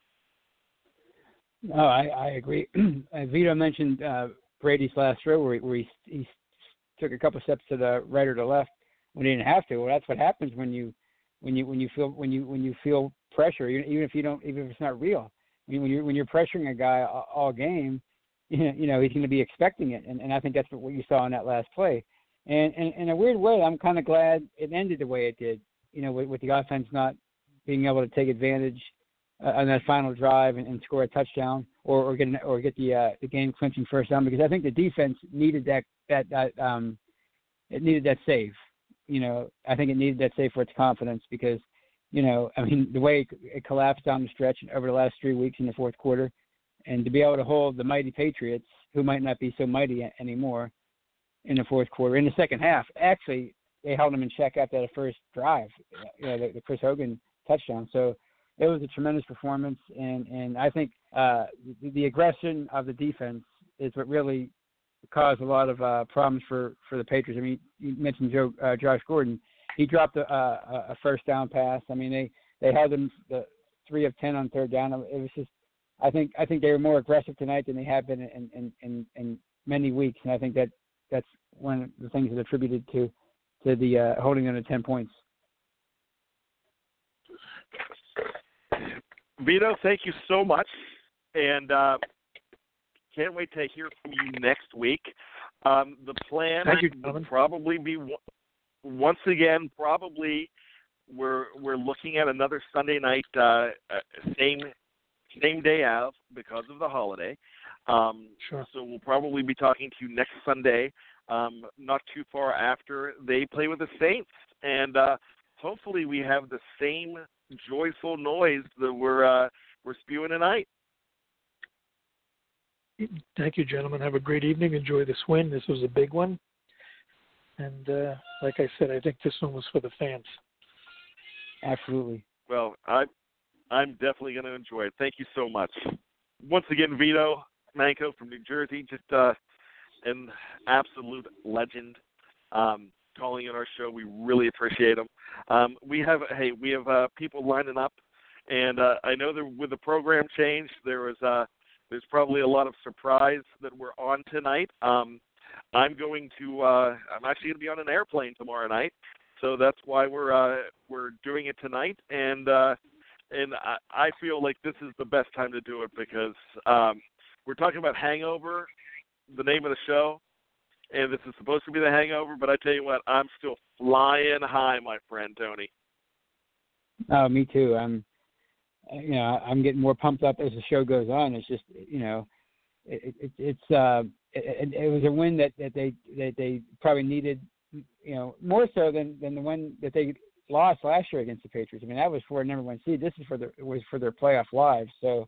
No, I, I agree. Vito mentioned uh, Brady's last throw where, he, where he, he took a couple steps to the right or the left when he didn't have to. Well, that's what happens when you when you when you feel when you when you feel pressure, even if you don't even if it's not real when you're when you're pressuring a guy all game, you know he's going to be expecting it, and, and I think that's what you saw in that last play. And, and in a weird way, I'm kind of glad it ended the way it did. You know, with, with the offense not being able to take advantage uh, on that final drive and, and score a touchdown, or or get an, or get the uh, the game clinching first down, because I think the defense needed that that that um it needed that save. You know, I think it needed that save for its confidence because you know, I mean, the way it collapsed down the stretch over the last three weeks in the fourth quarter, and to be able to hold the mighty Patriots, who might not be so mighty anymore, in the fourth quarter, in the second half, actually they held them in check after the first drive, you know, the, the Chris Hogan touchdown. So it was a tremendous performance, and and I think uh, the, the aggression of the defense is what really caused a lot of uh, problems for for the Patriots. I mean, you mentioned Joe uh, Josh Gordon. He dropped a, a, a first down pass. I mean, they they held him the three of ten on third down. It was just, I think I think they were more aggressive tonight than they have been in in in, in many weeks, and I think that that's one of the things that attributed to to the uh, holding them to ten points. Vito, thank you so much, and uh, can't wait to hear from you next week. Um, the plan Thank you, would probably be w- once again probably we're we're looking at another Sunday night uh, uh, same same day of because of the holiday. Um, Sure. So we'll probably be talking to you next Sunday, um, not too far after they play with the Saints, and uh, hopefully we have the same joyful noise that we're uh, we're spewing tonight. Thank you, gentlemen. Have a great evening. Enjoy this win. This was a big one. And uh, like I said, I think this one was for the fans. Absolutely. Well, I I'm definitely going to enjoy it. Thank you so much. Once again, Vito Manco from New Jersey, just uh, an absolute legend. Um, calling in our show, we really appreciate him. Um, we have hey, we have uh, people lining up, and uh, I know that with the program change, there was uh, there's probably a lot of surprise that we're on tonight. Um, I'm going to uh, I'm actually going to be on an airplane tomorrow night, so that's why we're uh, we're doing it tonight. And uh, and I, I feel like this is the best time to do it because um, we're talking about Hangover, the name of the show, and this is supposed to be the Hangover. But I tell you what, I'm still flying high, my friend Tony. Oh, me too. I'm, you know, I'm getting more pumped up as the show goes on. It's just, you know, it, it, it's uh, it, it was a win that that they that they probably needed, you know, more so than than the one that they lost last year against the Patriots. I mean, that was for a number one seed. This is for their was for their playoff lives. So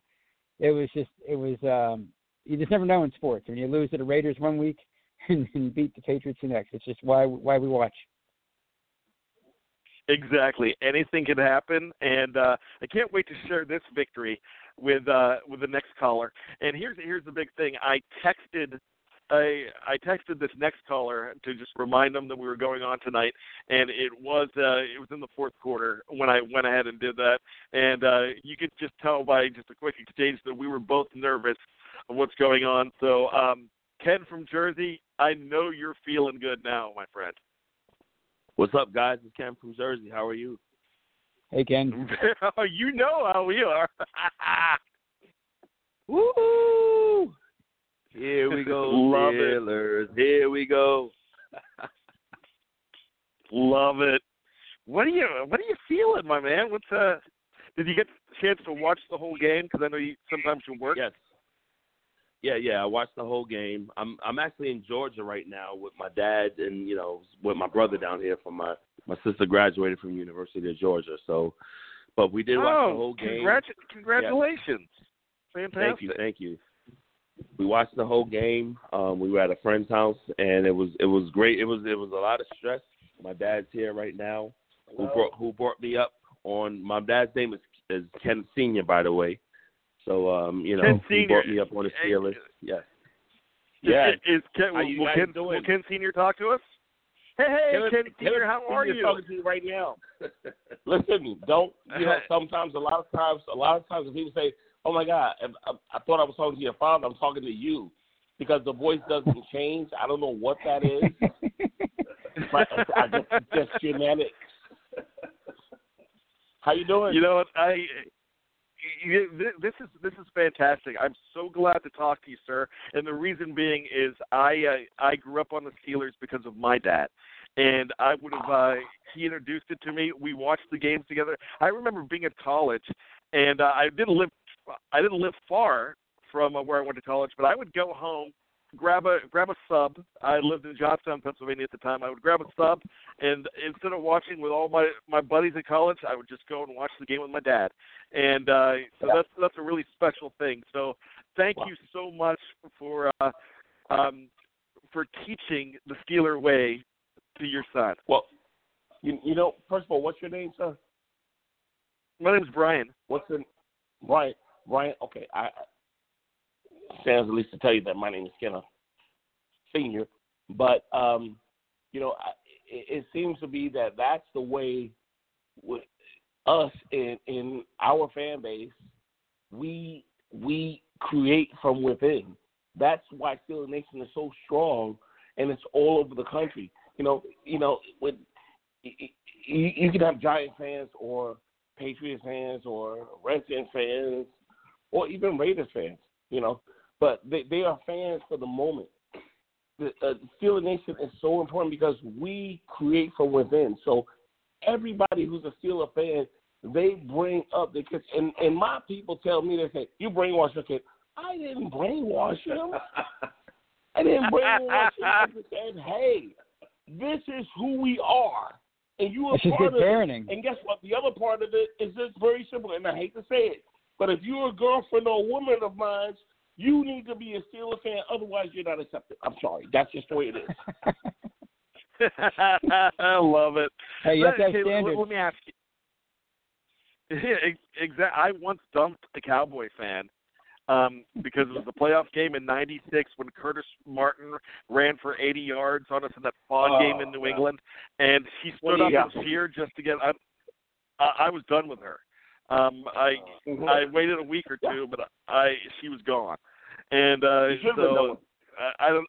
it was just it was um, you just never know in sports. I mean, you lose to the Raiders one week and, and beat the Patriots the next. It's just why why we watch. Exactly. Anything can happen, and uh, I can't wait to share this victory with uh, with the next caller. And here's here's the big thing. I texted I I texted this next caller to just remind them that we were going on tonight, and it was uh, it was in the fourth quarter when I went ahead and did that. And uh, you could just tell by just a quick exchange that we were both nervous of what's going on. So um, Ken from Jersey, I know you're feeling good now, my friend. What's up, guys? It's Ken from Jersey. How are you? Hey Ken. you know how we are. Woo! Here we go, Love it. Steelers. Here we go. Love it. What are you What are you feeling, my man? What's uh? Did you get a chance to watch the whole game? Because I know you sometimes you work. Yes. Yeah, yeah. I watched the whole game. I'm I'm actually in Georgia right now with my dad and you know with my brother down here. From my my sister graduated from University of Georgia, so but we did watch oh, the whole game. congratu- congratulations! Fantastic. Thank you, thank you. We watched the whole game. Um, we were at a friend's house, and it was it was great. It was it was a lot of stress. My dad's here right now, who brought who brought me up on. My dad's name is is Ken Senior, by the way. So um, you know, Ken he Senior. brought me up on the Steelers. Yes. Yeah. Is, is Ken, you will, Ken, will Ken Senior talk to us? Hey, hey, Ken- Ken, Senior, how are Senior's you? Talking to you right now. Listen, don't you know? Sometimes, a lot of times, a lot of times, when people say, "Oh my God, I, I thought I was talking to your father," I'm talking to you because the voice doesn't change. I don't know what that is. but I guess it's just genetics. How you doing? You know what? I you, this is this is fantastic. I'm so glad to talk to you, sir. And the reason being is I uh, I grew up on the Steelers because of my dad, and I would have uh, he introduced it to me. We watched the games together. I remember being at college, and uh, I didn't live I didn't live far from uh, where I went to college, but I would go home grab a grab a sub. I lived in Johnstown, Pennsylvania at the time. I would grab a sub, and instead of watching with all my my buddies at college, I would just go and watch the game with my dad. And uh, so that's that's a really special thing. So thank you so much for uh, um, for teaching the Steeler way to your son. Well, you you know, first of all, what's your name, sir? My name's Brian. What's the Brian? Brian. Okay, I stands at least to tell you that my name is Skinner Senior. But um, you know, it, it seems to be that that's the way with us in in our fan base. We we create from within. That's why Steeler Nation is so strong, and it's all over the country. You know, you know, with you, you can have Giant fans or Patriots fans or Redskins fans or even Raiders fans. You know, but they they are fans for the moment. The uh, Steeler Nation is so important because we create from within. So everybody who's a Steeler fan, they bring up the kids. And, and my people tell me, they say, you brainwash your kid. I didn't brainwash him. I didn't brainwash him. I just said, hey, this is who we are. And you are just part of parenting. it. And guess what? The other part of it is just very simple, and I hate to say it. But if you're a girlfriend or a woman of mine, you need to be a Steeler fan. Otherwise, you're not accepted. I'm sorry. That's just the way it is. I love it. Hey, you have Okay, let- Let me ask you. Exactly. I once dumped a Cowboy fan um, because it was the playoff game in '96 when Curtis Martin ran for 80 yards on us in that fog Oh, game in New yeah. England, and he stood do up you and got? cheered just to get. I, I I was done with her. Um, I Mhm. I waited a week or two, but I she was gone, and uh, You should've been so. I, I don't.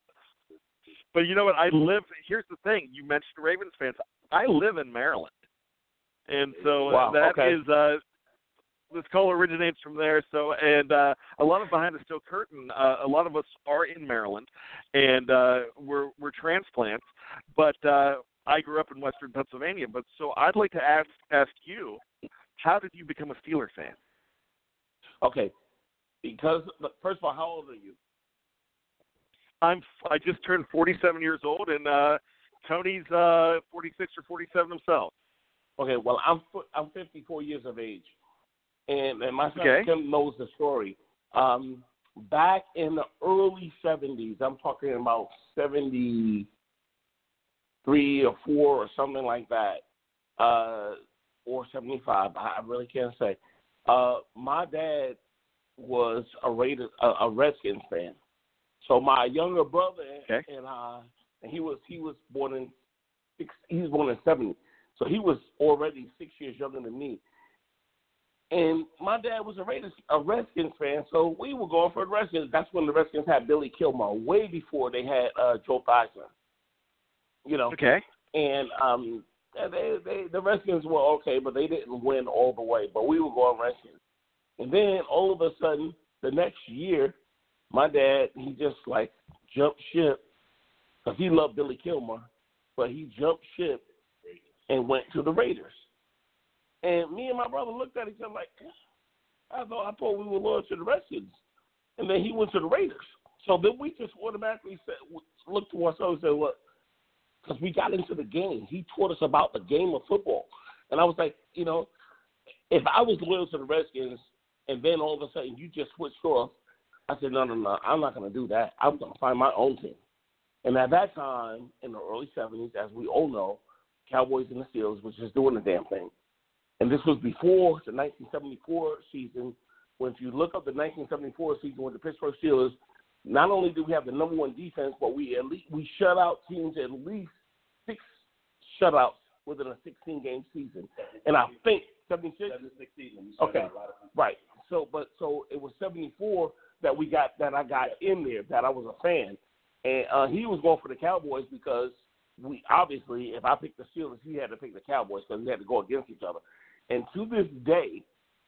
But you know what? I live. Here's the thing. You mentioned Ravens fans. I live in Maryland, and so Wow, that okay. is uh, this call originates from there. So, and uh, a lot of behind the steel curtain. Uh, a lot of us are in Maryland, and uh, we're we're transplants. But uh, I grew up in Western Pennsylvania. But so I'd like to ask ask you, how did you become a Steeler fan? Okay. Because, first of all, how old are you? I'm I just turned 47 years old, and uh, Tony's uh, 46 or 47 himself. Okay, well, I'm I'm 54 years of age, and and my son Okay. Tim knows the story. Um, back in the early 70s, I'm talking about 73 or four or something like that, uh, or 75. I I really can't say. Uh, my dad was a Raiders, a, a Redskins fan, so my younger brother Okay. and I, and he was he was born in six, he was born in 70. So he was already six years younger than me. And my dad was a Raiders, a Redskins fan, so we were going for the Redskins. That's when the Redskins had Billy Kilmer, way before they had uh, Joe Theismann. You know, Okay. and um, they, they the Redskins were okay, but they didn't win all the way. But we were going Redskins. And then all of a sudden, the next year, my dad he just like jumped ship because he loved Billy Kilmer, but he jumped ship and went to the Raiders. And me and my brother looked at each other like, I thought I thought we were loyal to the Redskins, and then he went to the Raiders. So then we just automatically said, looked to ourselves and said, "What?" Because we got into the game. He taught us about the game of football, and I was like, you know, if I was loyal to the Redskins, and then all of a sudden you just switched off, I said, no, no, no, I'm not going to do that. I'm going to find my own team. And at that time, in the early 70s, as we all know, Cowboys and the Steelers was just doing the damn thing. And this was before the 1974 season. When if you look up the 1974 season with the Pittsburgh Steelers, not only did we have the number one defense, but we at least we shut out teams at least shutouts within a 16 game season. And I think 76. Okay, right. So, but so it was 74 that we got that I got in there that I was a fan, and uh, he was going for the Cowboys because we obviously, if I picked the Steelers, he had to pick the Cowboys because we had to go against each other. And to this day,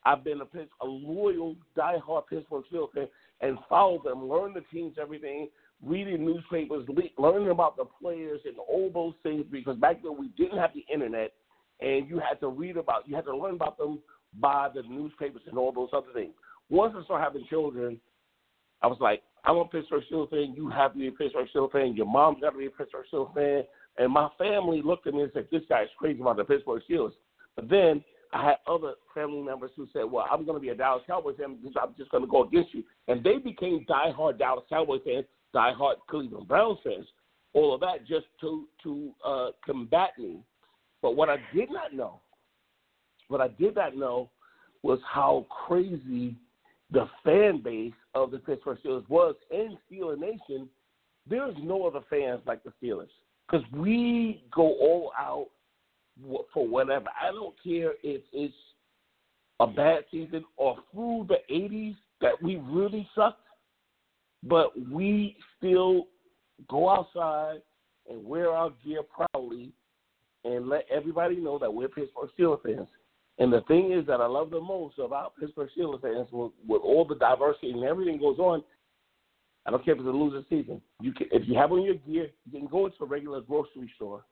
I've been a, Pitts- a loyal, diehard Pittsburgh Steelers fan and follow them, learn the teams, everything, reading newspapers, le- learning about the players and all those things. Because back then we didn't have the internet, and you had to read about, you had to learn about them by the newspapers and all those other things. Once I started having children, I was like, I'm a Pittsburgh Steelers fan. You have to be a Pittsburgh Steelers fan. Your mom's got to be a Pittsburgh Steelers fan. And my family looked at me and said, this guy's crazy about the Pittsburgh Steelers. But then I had other family members who said, well, I'm going to be a Dallas Cowboys fan. I'm just going to go against you. And they became diehard Dallas Cowboys fans, diehard Cleveland Browns fans, all of that just to, to uh, combat me. But what I did not know, what I did not know was how crazy the fan base of the Pittsburgh Steelers was in Steeler Nation, there's no other fans like the Steelers because we go all out for whatever. I don't care if it's a bad season or through the 80s that we really sucked, but we still go outside and wear our gear proudly and let everybody know that we're Pittsburgh Steelers fans. And the thing is that I love the most about Pittsburgh Steelers fans with, with all the diversity and everything goes on. I don't care if it's a losing season. You can, if you have on your gear, you can go into a regular grocery store,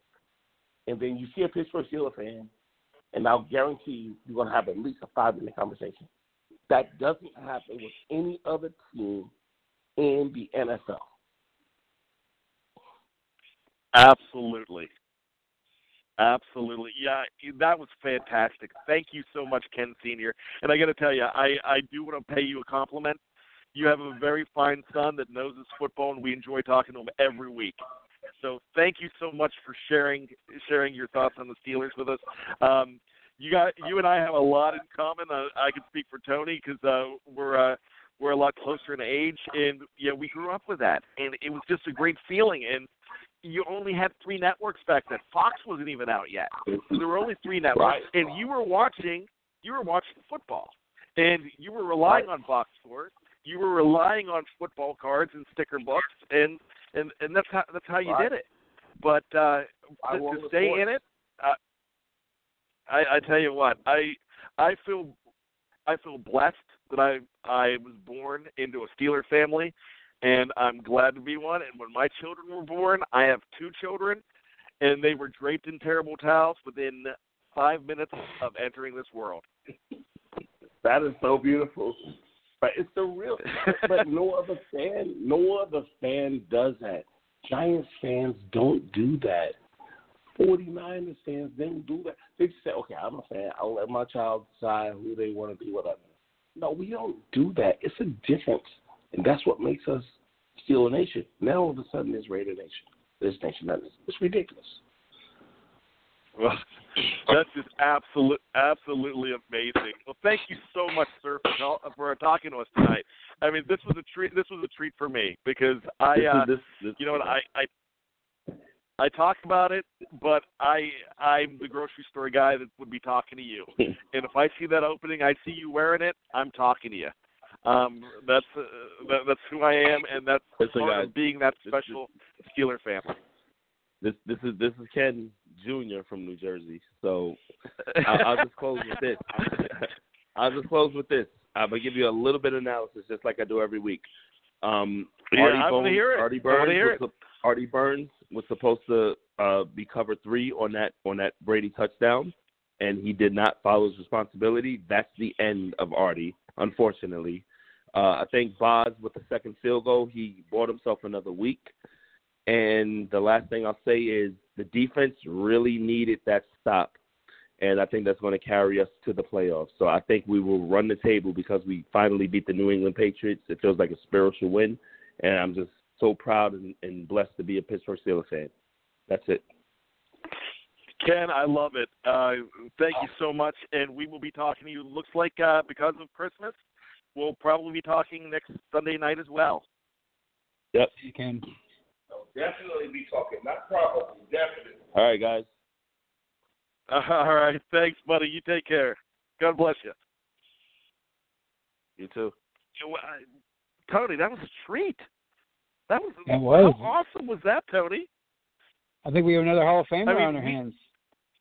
and then you see a Pittsburgh Steelers fan, and I'll guarantee you, you're going to have at least a five minute conversation. That doesn't happen with any other team in the NFL. Absolutely. Absolutely. Yeah, that was fantastic. Thank you so much, Ken Sr. And I got to tell you, I, I do want to pay you a compliment. You have a very fine son that knows his football, and we enjoy talking to him every week. So thank you so much for sharing sharing your thoughts on the Steelers with us. Um, you got you and I have a lot in common. Uh, I can speak for Tony because uh, we're uh, we're a lot closer in age, and yeah, we grew up with that, and it was just a great feeling. And you only had three networks back then. Fox wasn't even out yet. There were only three networks, Right. and you were watching you were watching football, and you were relying Right. on box scores. You were relying on football cards and sticker books, and and and that's how that's how you Right. did it. But uh, to, to stay in it, uh, I, I tell you what, I I feel I feel blessed that I I was born into a Steeler family, and I'm glad to be one. And when my children were born, I have two children, and they were draped in terrible towels within five minutes of entering this world. That is so beautiful. But it's the real. but no other fan, no other fan does that. Giants fans don't do that. 49ers fans don't do that. They just say, okay, I'm a fan. I'll let my child decide who they want to be, whatever. No, we don't do that. It's a difference. And that's what makes us Steeler Nation. Now all of a sudden it's Raider Nation. This nation, that is. It's ridiculous. Well, that's just absolute, absolutely amazing. Well, thank you so much, sir, for, for talking to us tonight. I mean, this was a treat. This was a treat for me because I, This is- uh, this- this- you know what, I, I, I talk about it, but I, I'm the grocery store guy that would be talking to you. and if I see that opening, I see you wearing it, I'm talking to you. Um, that's uh, that, that's who I am, and that's Listen, part guys, of being that special Steeler family. This this is this is Ken Jr. from New Jersey. So I'll, I'll just close with this. I'll just close with this. I'm gonna give you a little bit of analysis, just like I do every week. Um, Yeah, Artie I hear it. Artie Burns hear was, Artie Burns was supposed to uh, be cover three on that on that Brady touchdown, and he did not follow his responsibility. That's the end of Artie, unfortunately. Uh, I think Boz with the second field goal, he bought himself another week. And the last thing I'll say is the defense really needed that stop. And I think that's going to carry us to the playoffs. So I think we will run the table because we finally beat the New England Patriots. It feels like a spiritual win. And I'm just so proud and, and blessed to be a Pittsburgh Steelers fan. That's it. Ken, I love it. Uh, thank you so much, and we will be talking to you. Looks like uh, because of Christmas, we'll probably be talking next Sunday night as well. Yep. You can. Definitely be talking. Not probably. Definitely. All right, guys. all right, thanks, buddy. You take care. God bless you. You too. You know, I- Tony, that was a treat. That was, That was. how awesome was that, Tony? I think we have another Hall of Famer I mean, on our we- hands.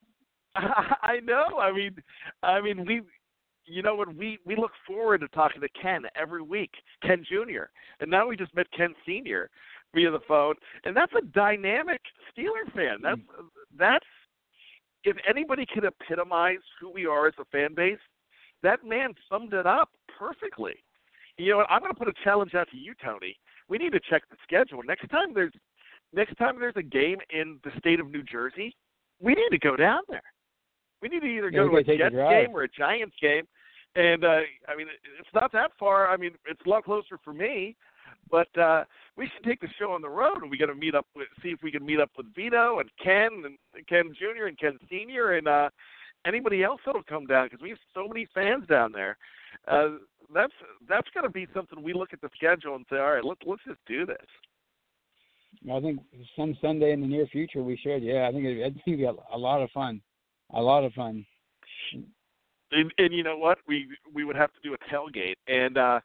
I know. I mean, I mean, we, you know what? We we look forward to talking to Ken every week, Ken Jr. And now we just met Ken Sr. via the phone, and that's a dynamic Steeler fan. That's mm. that's if anybody can epitomize who we are as a fan base, that man summed it up perfectly. You know what? I'm going to put a challenge out to you, Tony. We need to check the schedule next time. There's next time there's a game in the state of New Jersey. We need to go down there. We need to either Yeah, go to a Jets game or a Giants game. And uh I mean, it's not that far. I mean, it's a lot closer for me. But uh we should take the show on the road, and we got to meet up with, see if we can meet up with Vito and Ken and Ken Jr. and Ken Senior and uh anybody else that'll come down because we have so many fans down there. uh, that's that's going to be something we look at the schedule and say, all right, let's let's just do this. I think some Sunday in the near future we should. Yeah, I think it, I think it'd be a, a lot of fun, a lot of fun. And, and you know what? We we would have to do a tailgate, and uh,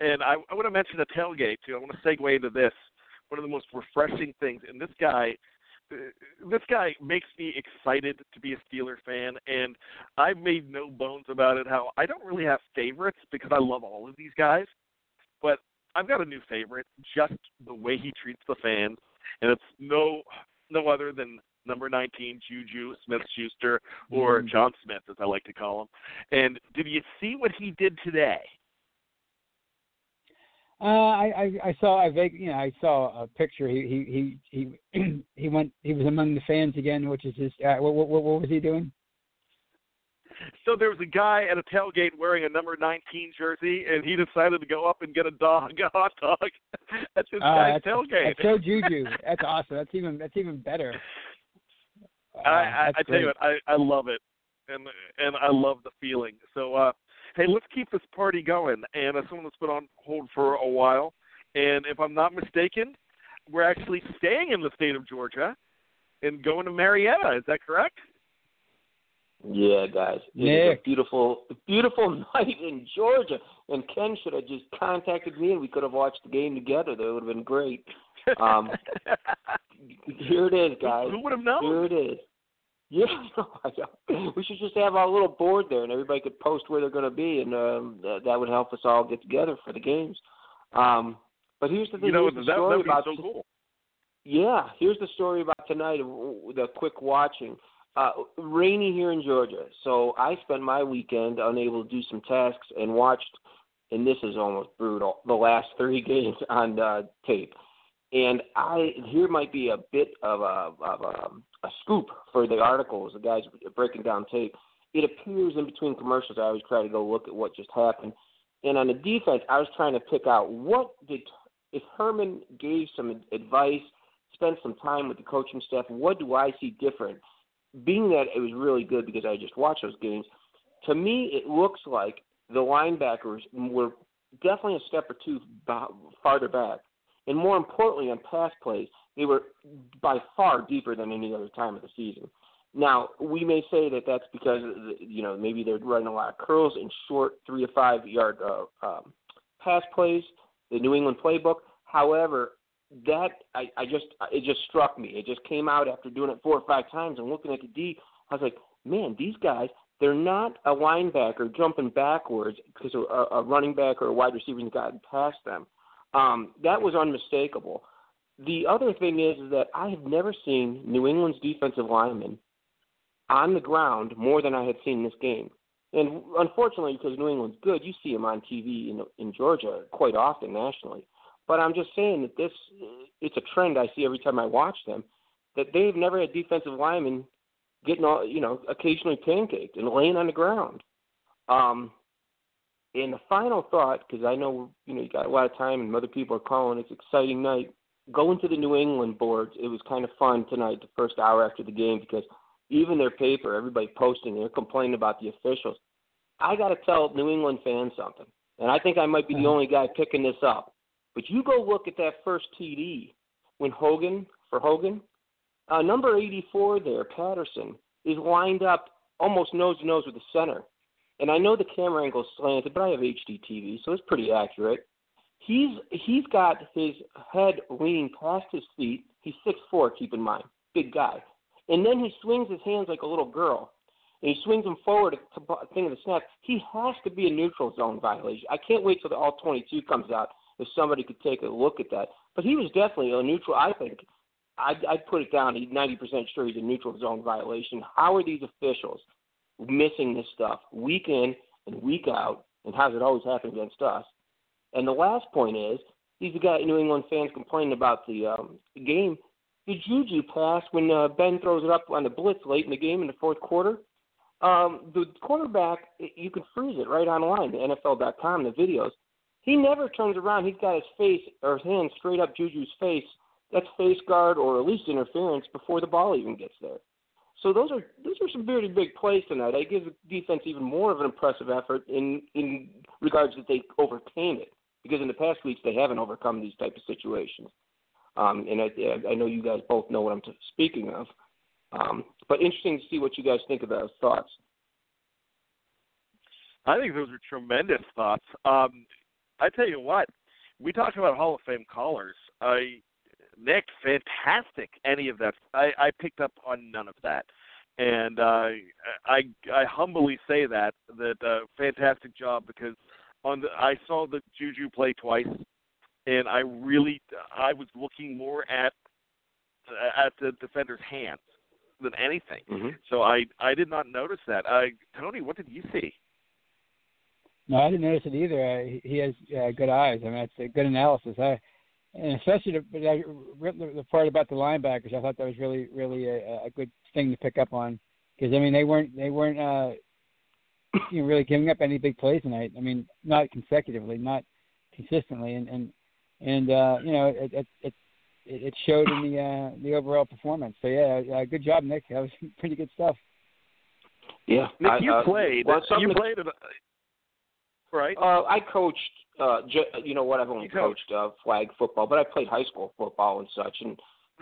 and I, I want to mention a tailgate too. I want to segue into this. One of the most refreshing things, and this guy, this guy makes me excited to be a Steeler fan, and I've made no bones about it. How I don't really have favorites because I love all of these guys, but I've got a new favorite. Just the way he treats the fans, and it's no no other than number 19, Juju Smith Schuster, or Mm. John Smith, as I like to call him. And did you see what he did today? Uh, I, I I saw I vague you know I saw a picture. He he he he he went he was among the fans again, which is his. Uh, what, what what was he doing? So there was a guy at a tailgate wearing a number 19 jersey, and he decided to go up and get a dog, a hot dog, at this Uh, guy's that's, tailgate. That's so Juju. That's awesome. That's even that's even better. Uh, I, I, I tell you what, I, I love it, and and I love the feeling. So, uh, hey, let's keep this party going. And uh, someone that's been on hold for a while, and if I'm not mistaken, we're actually staying in the state of Georgia and going to Marietta. Is that correct? Yeah, guys. It is Nick. a beautiful, beautiful night in Georgia. And Ken should have just contacted me, and we could have watched the game together. That would have been great. Um, here it is, guys. Who would have known? Here it is. Yeah, we should just have our little board there, and everybody could post where they're going to be, and um, that, that would help us all get together for the games. Um, but here's the thing. You know, here's that, the that story would be about so cool. yeah, here's the story about tonight. The quick watching. Uh, rainy here in Georgia, so I spent my weekend unable to do some tasks and watched. And this is almost brutal. The last three games on uh, tape, and I here might be a bit of a of a, a scoop for the articles. The guys breaking down tape. It appears in between commercials. I always try to go look at what just happened. And on the defense, I was trying to pick out what did if Herman gave some advice, spent some time with the coaching staff. What do I see different? Being that it was really good because I just watched those games. To me, it looks like the linebackers were definitely a step or two farther back, and more importantly, on pass plays, they were by far deeper than any other time of the season. Now, we may say that that's because you know maybe they're running a lot of curls and short three to five yard uh, um, pass plays, the New England playbook. However, that I, I just it just struck me. It just came out after doing it four or five times and looking at the D. I was like, man, these guys they're not a linebacker jumping backwards because a, a running back or a wide receiver has gotten past them. Um, that was unmistakable. The other thing is, is that I have never seen New England's defensive linemen on the ground more than I had seen this game. And unfortunately, because New England's good, you see them on TV in in Georgia quite often nationally. But I'm just saying that this it's a trend I see every time I watch them that they've never had defensive linemen getting all you know occasionally pancaked and laying on the ground. Um, and the final thought, because I know you know you got a lot of time and other people are calling. It's exciting night. Going to the New England boards, it was kind of fun tonight, the first hour after the game, because even their paper, everybody posting, they're complaining about the officials. I got to tell New England fans something, and I think I might be the only guy picking this up. But you go look at that first TD when Hogan for Hogan, uh, number 84 there, Patterson, is lined up almost nose to nose with the center. And I know the camera angle is slanted, but I have HD TV, so it's pretty accurate. He's he's got his head leaning past his feet. He's six four, keep in mind, big guy. And then he swings his hands like a little girl, and he swings them forward to the thing of the snap. He has to be a neutral zone violation. I can't wait till the all 22 comes out if somebody could take a look at that. But he was definitely a neutral. I think I'd, I'd put it down. He's 90% sure he's a neutral zone violation. How are these officials missing this stuff week in and week out? And how's it always happen against us? And the last point is, these guy New England fans complaining about the um, game. The Juju pass when uh, Ben throws it up on the blitz late in the game in the fourth quarter. Um, the quarterback, you can freeze it right online, the NFL.com, the videos. He never turns around. He's got his face or his hand straight up Juju's face. That's face guard or at least interference before the ball even gets there. So those are those are some very big plays tonight. I give the defense even more of an impressive effort in in regards that they overcame it because in the past weeks they haven't overcome these type of situations. Um, and I, I know you guys both know what I'm t- speaking of. Um, but interesting to see what you guys think of those thoughts. I think those are tremendous thoughts. Um, I tell you what, we talked about Hall of Fame callers. I Nick, fantastic. Any of that, I, I picked up on none of that, and uh, I I humbly say that that uh, fantastic job because on the I saw the Juju play twice, and I really I was looking more at at the defender's hands than anything. Mm-hmm. So I I did not notice that. Uh, Tony, what did you see? No, I didn't notice it either. Uh, he has uh, good eyes. I mean, it's a good analysis. I and especially the, the, the part about the linebackers, I thought that was really, really a, a good thing to pick up on because I mean they weren't they weren't uh, you know, really giving up any big plays tonight. I mean, not consecutively, not consistently, and and and uh, you know it it it, it showed in the uh, the overall performance. So yeah, uh, good job, Nick. That was pretty good stuff. Yeah, Nick, I, you uh, played. well, you something- played right? Uh, I coached. Uh, ju- you know what? I've only You coached. uh, flag football, but I played high school football and such, and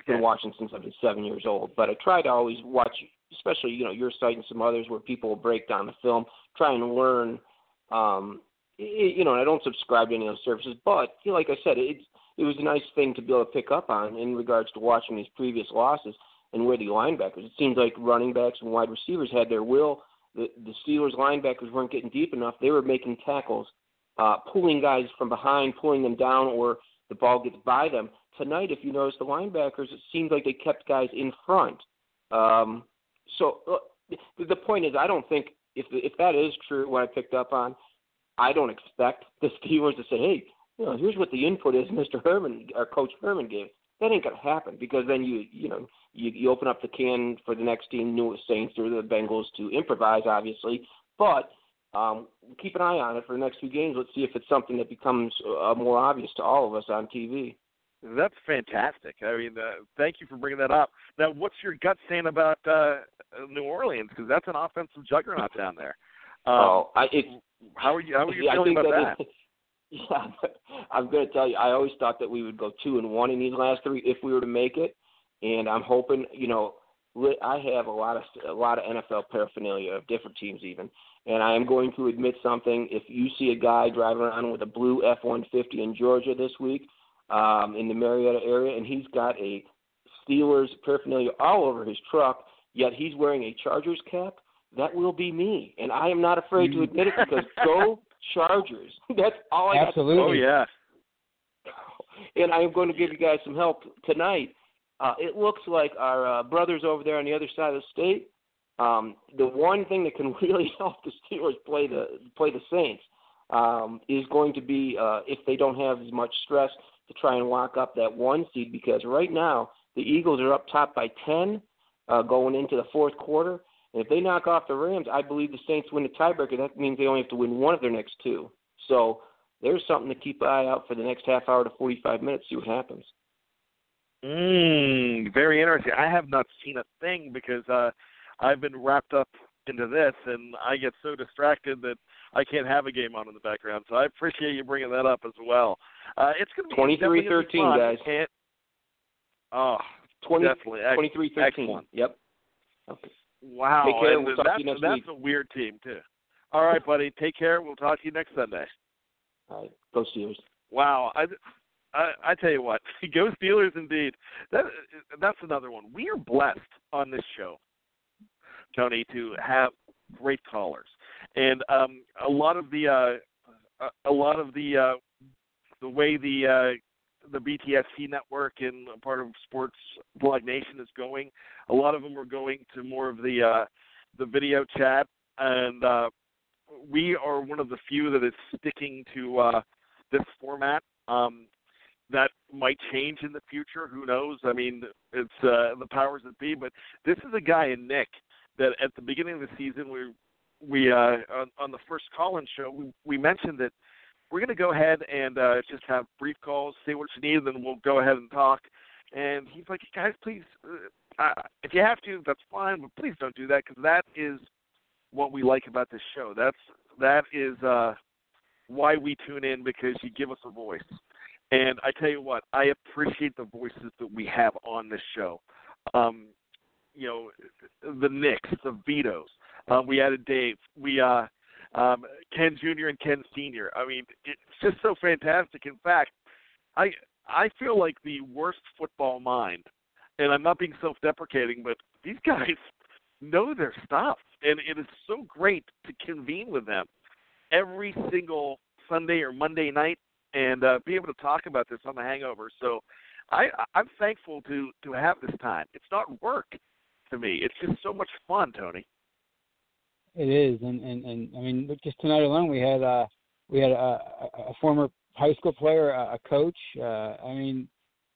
been watching since I've been seven years old. But I try to always watch, especially you know your site and some others where people break down the film, try and learn. Um, y- you know, and I don't subscribe to any of those services, but you know, like I said, it's it was a nice thing to be able to pick up on in regards to watching these previous losses and where the linebackers. It seems like running backs and wide receivers had their will. The the Steelers linebackers weren't getting deep enough. They were making tackles, uh, pulling guys from behind, pulling them down, or the ball gets by them. Tonight, if you notice the linebackers, it seemed like they kept guys in front. Um, so uh, the, point is, I don't think if if that is true, what I picked up on, I don't expect the Steelers to say, "Hey, you know, here's what the input is, Mr. Herman, or Coach Herman gave." That ain't gonna happen because then you you know you you open up the can for the next team, New Saints or the Bengals to improvise, obviously, but um, keep an eye on it for the next few games. Let's see if it's something that becomes uh, more obvious to all of us on TV. That's fantastic. I mean, uh, thank you for bringing that up. Now, what's your gut saying about uh, New Orleans? Because that's an offensive juggernaut down there. Um, oh, I, it's how are you? How are you Yeah, feeling about that? that is- Yeah, I'm going to tell you. I always thought that we would go two and one in these last three if we were to make it, and I'm hoping. You know, I have a lot of a lot of NFL paraphernalia of different teams even, and I am going to admit something. If you see a guy driving around with a blue F-150 in Georgia this week, um, in the Marietta area, and he's got a Steelers paraphernalia all over his truck, yet he's wearing a Chargers cap, that will be me, and I am not afraid to admit it because go Chargers. That's all I got. to say. Absolutely. Oh yeah. And I am going to give you guys some help tonight. Uh, it looks like our uh, brothers over there on the other side of the state. Um, the one thing that can really help the Steelers play the play the Saints um, is going to be uh, if they don't have as much stress to try and lock up that one seed because right now the Eagles are up top by ten uh, going into the fourth quarter. And if they knock off the Rams, I believe the Saints win the tiebreaker. That means they only have to win one of their next two. So there's something to keep an eye out for the next half hour to 45 minutes. See what happens. Mm, very interesting. I have not seen a thing because uh, I've been wrapped up into this, and I get so distracted that I can't have a game on in the background. So I appreciate you bringing that up as well. Uh, it's going to be definitely gonna be 23-13, fun. guys. And, oh, 20, definitely. Ex- 23 13. Excellent. Yep. Okay. Wow. Take care. and We'll that's, to you next that's week. a weird team too. All right, buddy. Take care. We'll talk to you next Sunday. All right. Go Steelers. Wow. I, I, tell you what, go Steelers indeed. That that's another one. We are blessed on this show, Tony, to have great callers, and um, a lot of the uh, a, a lot of the uh, the way the uh, the BTSC network and part of Sports Blog Nation is going, a lot of them are going to more of the uh, the video chat, and uh, we are one of the few that is sticking to uh, this format. Um, that might change in the future. Who knows? I mean, it's uh, the powers that be. But this is a guy in Nick that at the beginning of the season we we uh, on, on the first call-in show we, we mentioned that we're going to go ahead and uh, just have brief calls, say what you need, and then we'll go ahead and talk. And he's like, guys, please, uh, uh, if you have to, that's fine, but please don't do that because that is what we like about this show. That's that is uh, why we tune in because you give us a voice. And I tell you what, I appreciate the voices that we have on this show. Um, you know, the Nicks, the Vitos. Uh, we added Dave. We uh, um, Ken Jr. and Ken Sr. I mean, it's just so fantastic. In fact, I I feel like the worst football mind, and I'm not being self-deprecating, but these guys know their stuff, and it is so great to convene with them every single Sunday or Monday night and uh, be able to talk about this on the Hangover. So I, I'm thankful to to have this time. It's not work to me. It's just so much fun, Tony. It is, and and and I mean, just tonight alone, we had uh we had a, a former high school player, a, a coach. Uh, I mean,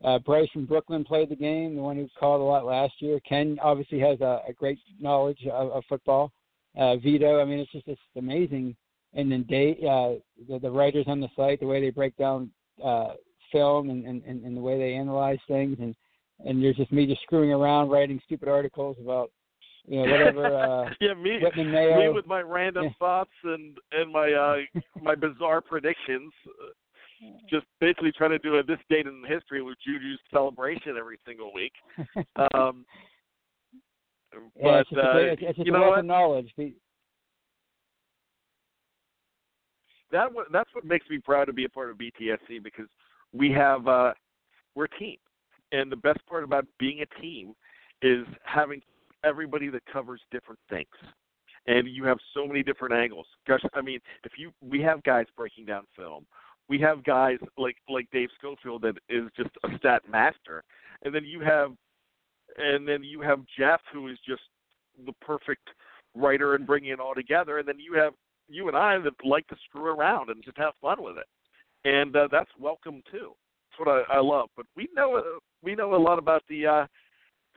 uh, Bryce from Brooklyn played the game, the one who called a lot last year. Ken obviously has a, a great knowledge of, of football. Uh, Vito, I mean, it's just it's amazing. And then they, uh, the, the writers on the site, the way they break down uh, film and, and, and the way they analyze things, and and there's just me just screwing around writing stupid articles about you know whatever. Uh, yeah, me, me with my random thoughts and and my uh my bizarre predictions. uh, Just basically trying to do a this date in history with Juju's celebration every single week. Um, yeah, but it's just a, uh, it's, it's just you know what? knowledge. Be- that that's what makes me proud to be a part of BTSC because we have uh we're a team. And the best part about being a team is having everybody that covers different things. And you have so many different angles. Gosh, I mean, if you we have guys breaking down film. We have guys like like Dave Schofield that is just a stat master. And then you have and then you have Jeff who is just the perfect writer and bringing it all together and then you have you and I that like to screw around and just have fun with it, and uh, that's welcome too. That's what I, I love. But we know uh, we know a lot about the. Uh,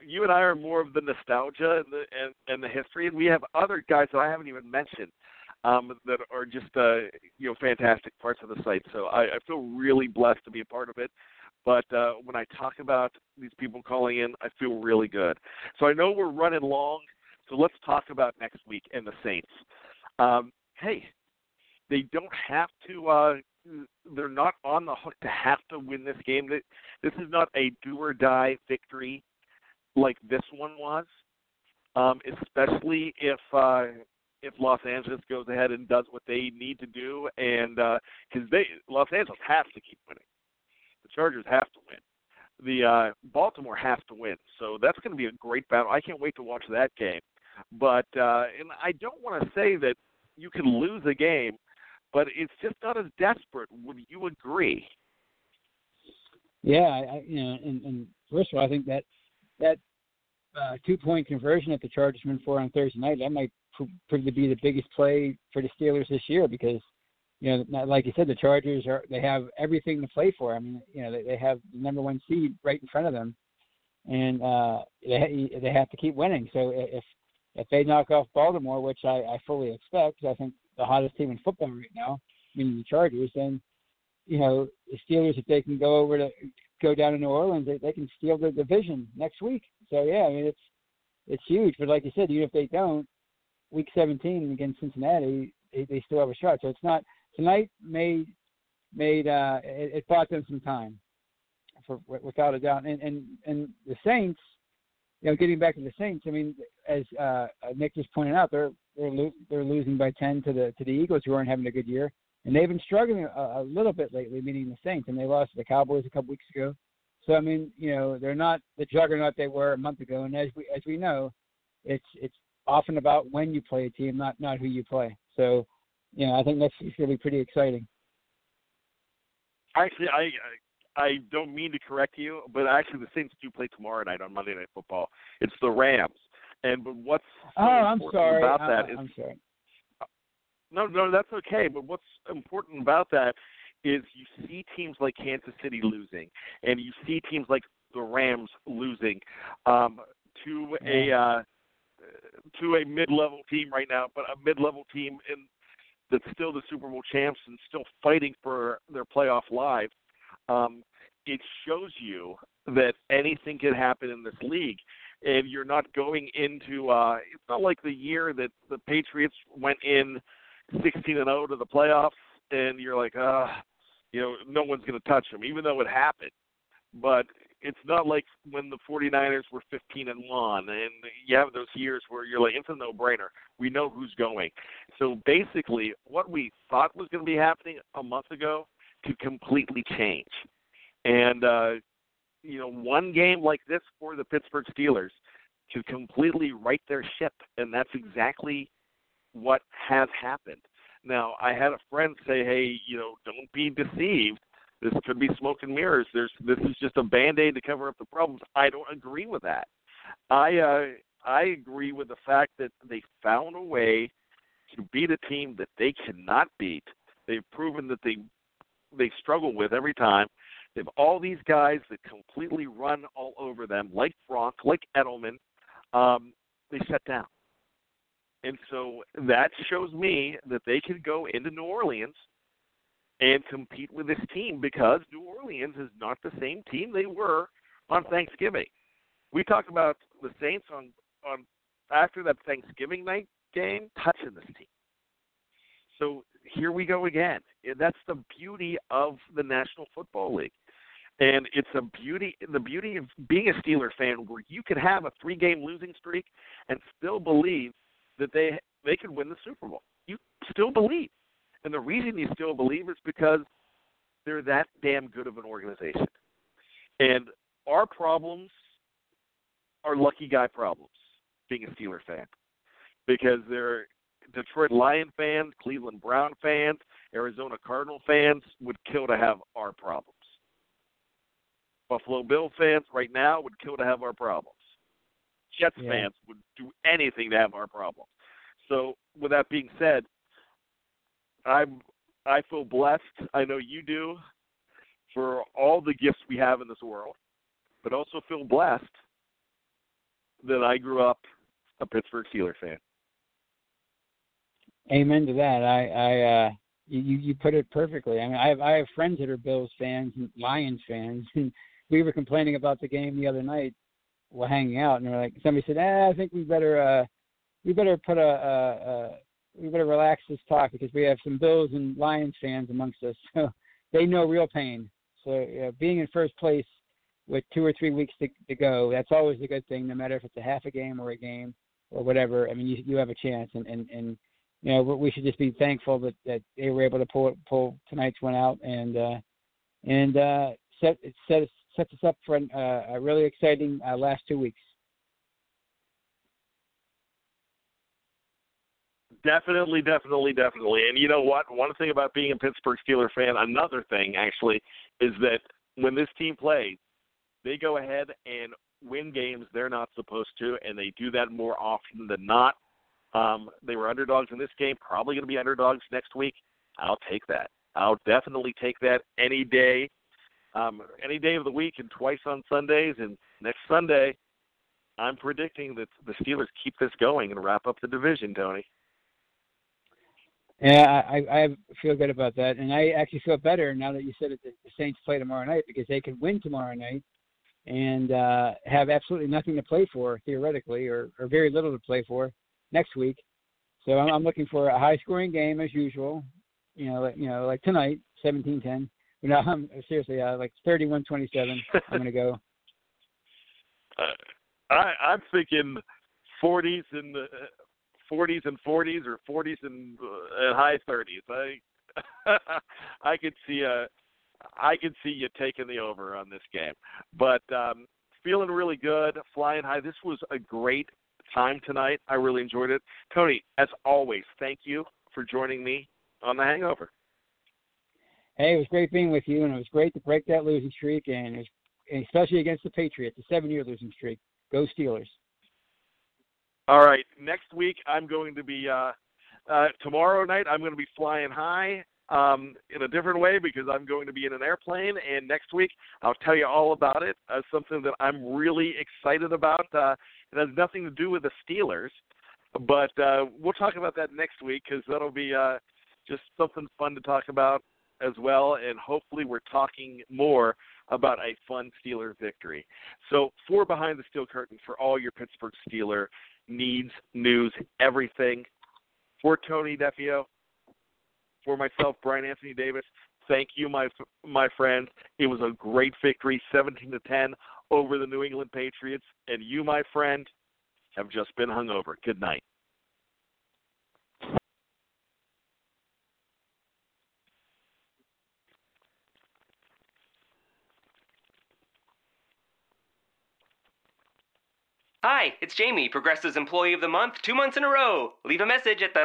you and I are more of the nostalgia and the and, and the history, and we have other guys that I haven't even mentioned um, that are just uh, you know fantastic parts of the site. So I, I feel really blessed to be a part of it. But uh, when I talk about these people calling in, I feel really good. So I know we're running long, so let's talk about next week and the Saints. Um, hey, they don't have to. Uh, they're not on the hook to have to win this game. Th- This is not a do or die victory like this one was. Um, especially if uh, if Los Angeles goes ahead and does what they need to do, and because they Los Angeles has to keep winning, the Chargers have to win. The uh, Baltimore has to win, so that's going to be a great battle. I can't wait to watch that game. But uh, and I don't want to say that you can lose a game, but it's just not as desperate. Would you agree? Yeah, I, you know, and, and first of all, I think that that uh, two point conversion that the Chargers went for on Thursday night that might pro- prove to be the biggest play for the Steelers this year because you know, like you said, the Chargers are they have everything to play for. I mean, you know, they, they have the number one seed right in front of them, and uh, they they have to keep winning. So if if they knock off Baltimore, which I, I fully expect, I think the hottest team in football right now, meaning the Chargers, then you know the Steelers, if they can go over to go down to New Orleans, they, they can steal the division next week. So yeah, I mean it's it's huge. But like you said, even if they don't, week 17 against Cincinnati, they, they still have a shot. So it's not tonight made made uh it, it bought them some time for without a doubt. And and and the Saints, you know, getting back to the Saints, I mean, as uh Nick just pointed out, they're they're lo- they're losing by 10 to the to the Eagles, who aren't having a good year, and they've been struggling a, a little bit lately, meaning the Saints, and they lost to the Cowboys a couple weeks ago. So I mean, you know, they're not the juggernaut they were a month ago, and as we as we know, it's it's often about when you play a team, not not who you play. So, you know, I think that's going to be pretty exciting. Actually, I I I don't mean to correct you, but actually the Saints do play tomorrow night on Monday Night Football. It's the Rams, and but what's so Oh, I'm sorry. about I- that is I'm sorry. no, no, that's okay. But what's important about that is you see teams like Kansas City losing, and you see teams like the Rams losing um, to a uh, to a mid-level team right now, but a mid-level team in that's still the Super Bowl champs and still fighting for their playoff lives. Um, it shows you that anything can happen in this league. and you're not going into. uh It's not like the year that the Patriots went in 16 and 0 to the playoffs, and you're like, ah, you know, no one's going to touch them, even though it happened. But it's not like when the 49ers were 15 and 1 and you have those years where you're like it's a no-brainer. We know who's going. So basically what we thought was going to be happening a month ago to completely change. And uh you know, one game like this for the Pittsburgh Steelers to completely right their ship and that's exactly what has happened. Now, I had a friend say, "Hey, you know, don't be deceived this could be smoke and mirrors. There's this is just a band aid to cover up the problems. I don't agree with that. I uh, I agree with the fact that they found a way to beat a team that they cannot beat. They've proven that they they struggle with every time. They have all these guys that completely run all over them, like Gronk, like Edelman. Um, they shut down, and so that shows me that they can go into New Orleans and compete with this team because New Orleans is not the same team they were on Thanksgiving. We talked about the Saints on on after that Thanksgiving night game touching this team. So here we go again. That's the beauty of the National Football League. And it's a beauty the beauty of being a Steeler fan where you can have a three game losing streak and still believe that they they could win the Super Bowl. You still believe. And the reason you still believe is because they're that damn good of an organization. And our problems are lucky guy problems, being a Steeler fan. Because they're Detroit Lion fans, Cleveland Brown fans, Arizona Cardinal fans would kill to have our problems. Buffalo Bill fans right now would kill to have our problems. Jets yeah. fans would do anything to have our problems. So, with that being said, I'm I feel blessed. I know you do for all the gifts we have in this world, but also feel blessed that I grew up a Pittsburgh Steelers fan. Amen to that. I I uh you you put it perfectly. I mean, I have I have friends that are Bills fans and Lions fans, and we were complaining about the game the other night while hanging out, and we're like, somebody said, eh, I think we better uh we better put a, a, a we better relax this talk because we have some Bills and Lions fans amongst us, so they know real pain. So uh, being in first place with two or three weeks to, to go, that's always a good thing, no matter if it's a half a game or a game or whatever. I mean, you you have a chance, and and and you know we should just be thankful that that they were able to pull pull tonight's one out and uh, and uh, set set sets us up for an, uh, a really exciting uh, last two weeks. Definitely, definitely, definitely. And you know what? One thing about being a Pittsburgh Steelers fan, another thing actually, is that when this team plays, they go ahead and win games they're not supposed to, and they do that more often than not. Um, they were underdogs in this game, probably going to be underdogs next week. I'll take that. I'll definitely take that any day, um, any day of the week, and twice on Sundays. And next Sunday, I'm predicting that the Steelers keep this going and wrap up the division, Tony. Yeah, I, I feel good about that, and I actually feel better now that you said that the Saints play tomorrow night because they could win tomorrow night and uh, have absolutely nothing to play for theoretically, or, or very little to play for next week. So I'm, I'm looking for a high-scoring game as usual. You know, like, you know, like tonight, 17-10. You know, I'm seriously uh, like 31-27. I'm gonna go. Uh, I, I'm thinking 40s and uh, 40s and 40s or 40s and, uh, and high 30s. I I could see a I could see you taking the over on this game. But um feeling really good, flying high. This was a great time tonight. I really enjoyed it. Tony, as always, thank you for joining me on the hangover. Hey, it was great being with you and it was great to break that losing streak and, was, especially against the Patriots, a seven year losing streak. Go Steelers. All right. Next week, I'm going to be uh, uh, tomorrow night. I'm going to be flying high um, in a different way because I'm going to be in an airplane. And next week, I'll tell you all about it. Uh, something that I'm really excited about. Uh, it has nothing to do with the Steelers, but uh, we'll talk about that next week because that'll be uh, just something fun to talk about as well. And hopefully, we're talking more about a fun Steeler victory. So, for Behind the Steel Curtain for all your Pittsburgh Steeler needs, news, everything. For Tony Defeo, for myself, Brian Anthony Davis, thank you, my my friends. It was a great victory, 17 to 10 over the New England Patriots, and you, my friend, have just been hung over. Good night. Hi, it's Jamie, Progressive's Employee of the Month, two months in a row. Leave a message at the.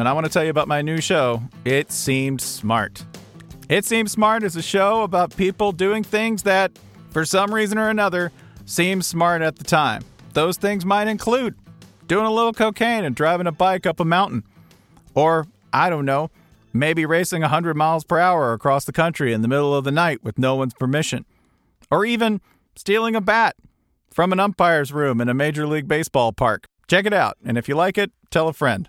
and I want to tell you about my new show, It Seemed Smart. It Seems Smart is a show about people doing things that, for some reason or another, seem smart at the time. Those things might include doing a little cocaine and driving a bike up a mountain. Or, I don't know, maybe racing 100 miles per hour across the country in the middle of the night with no one's permission. Or even stealing a bat from an umpire's room in a Major League Baseball park. Check it out, and if you like it, tell a friend.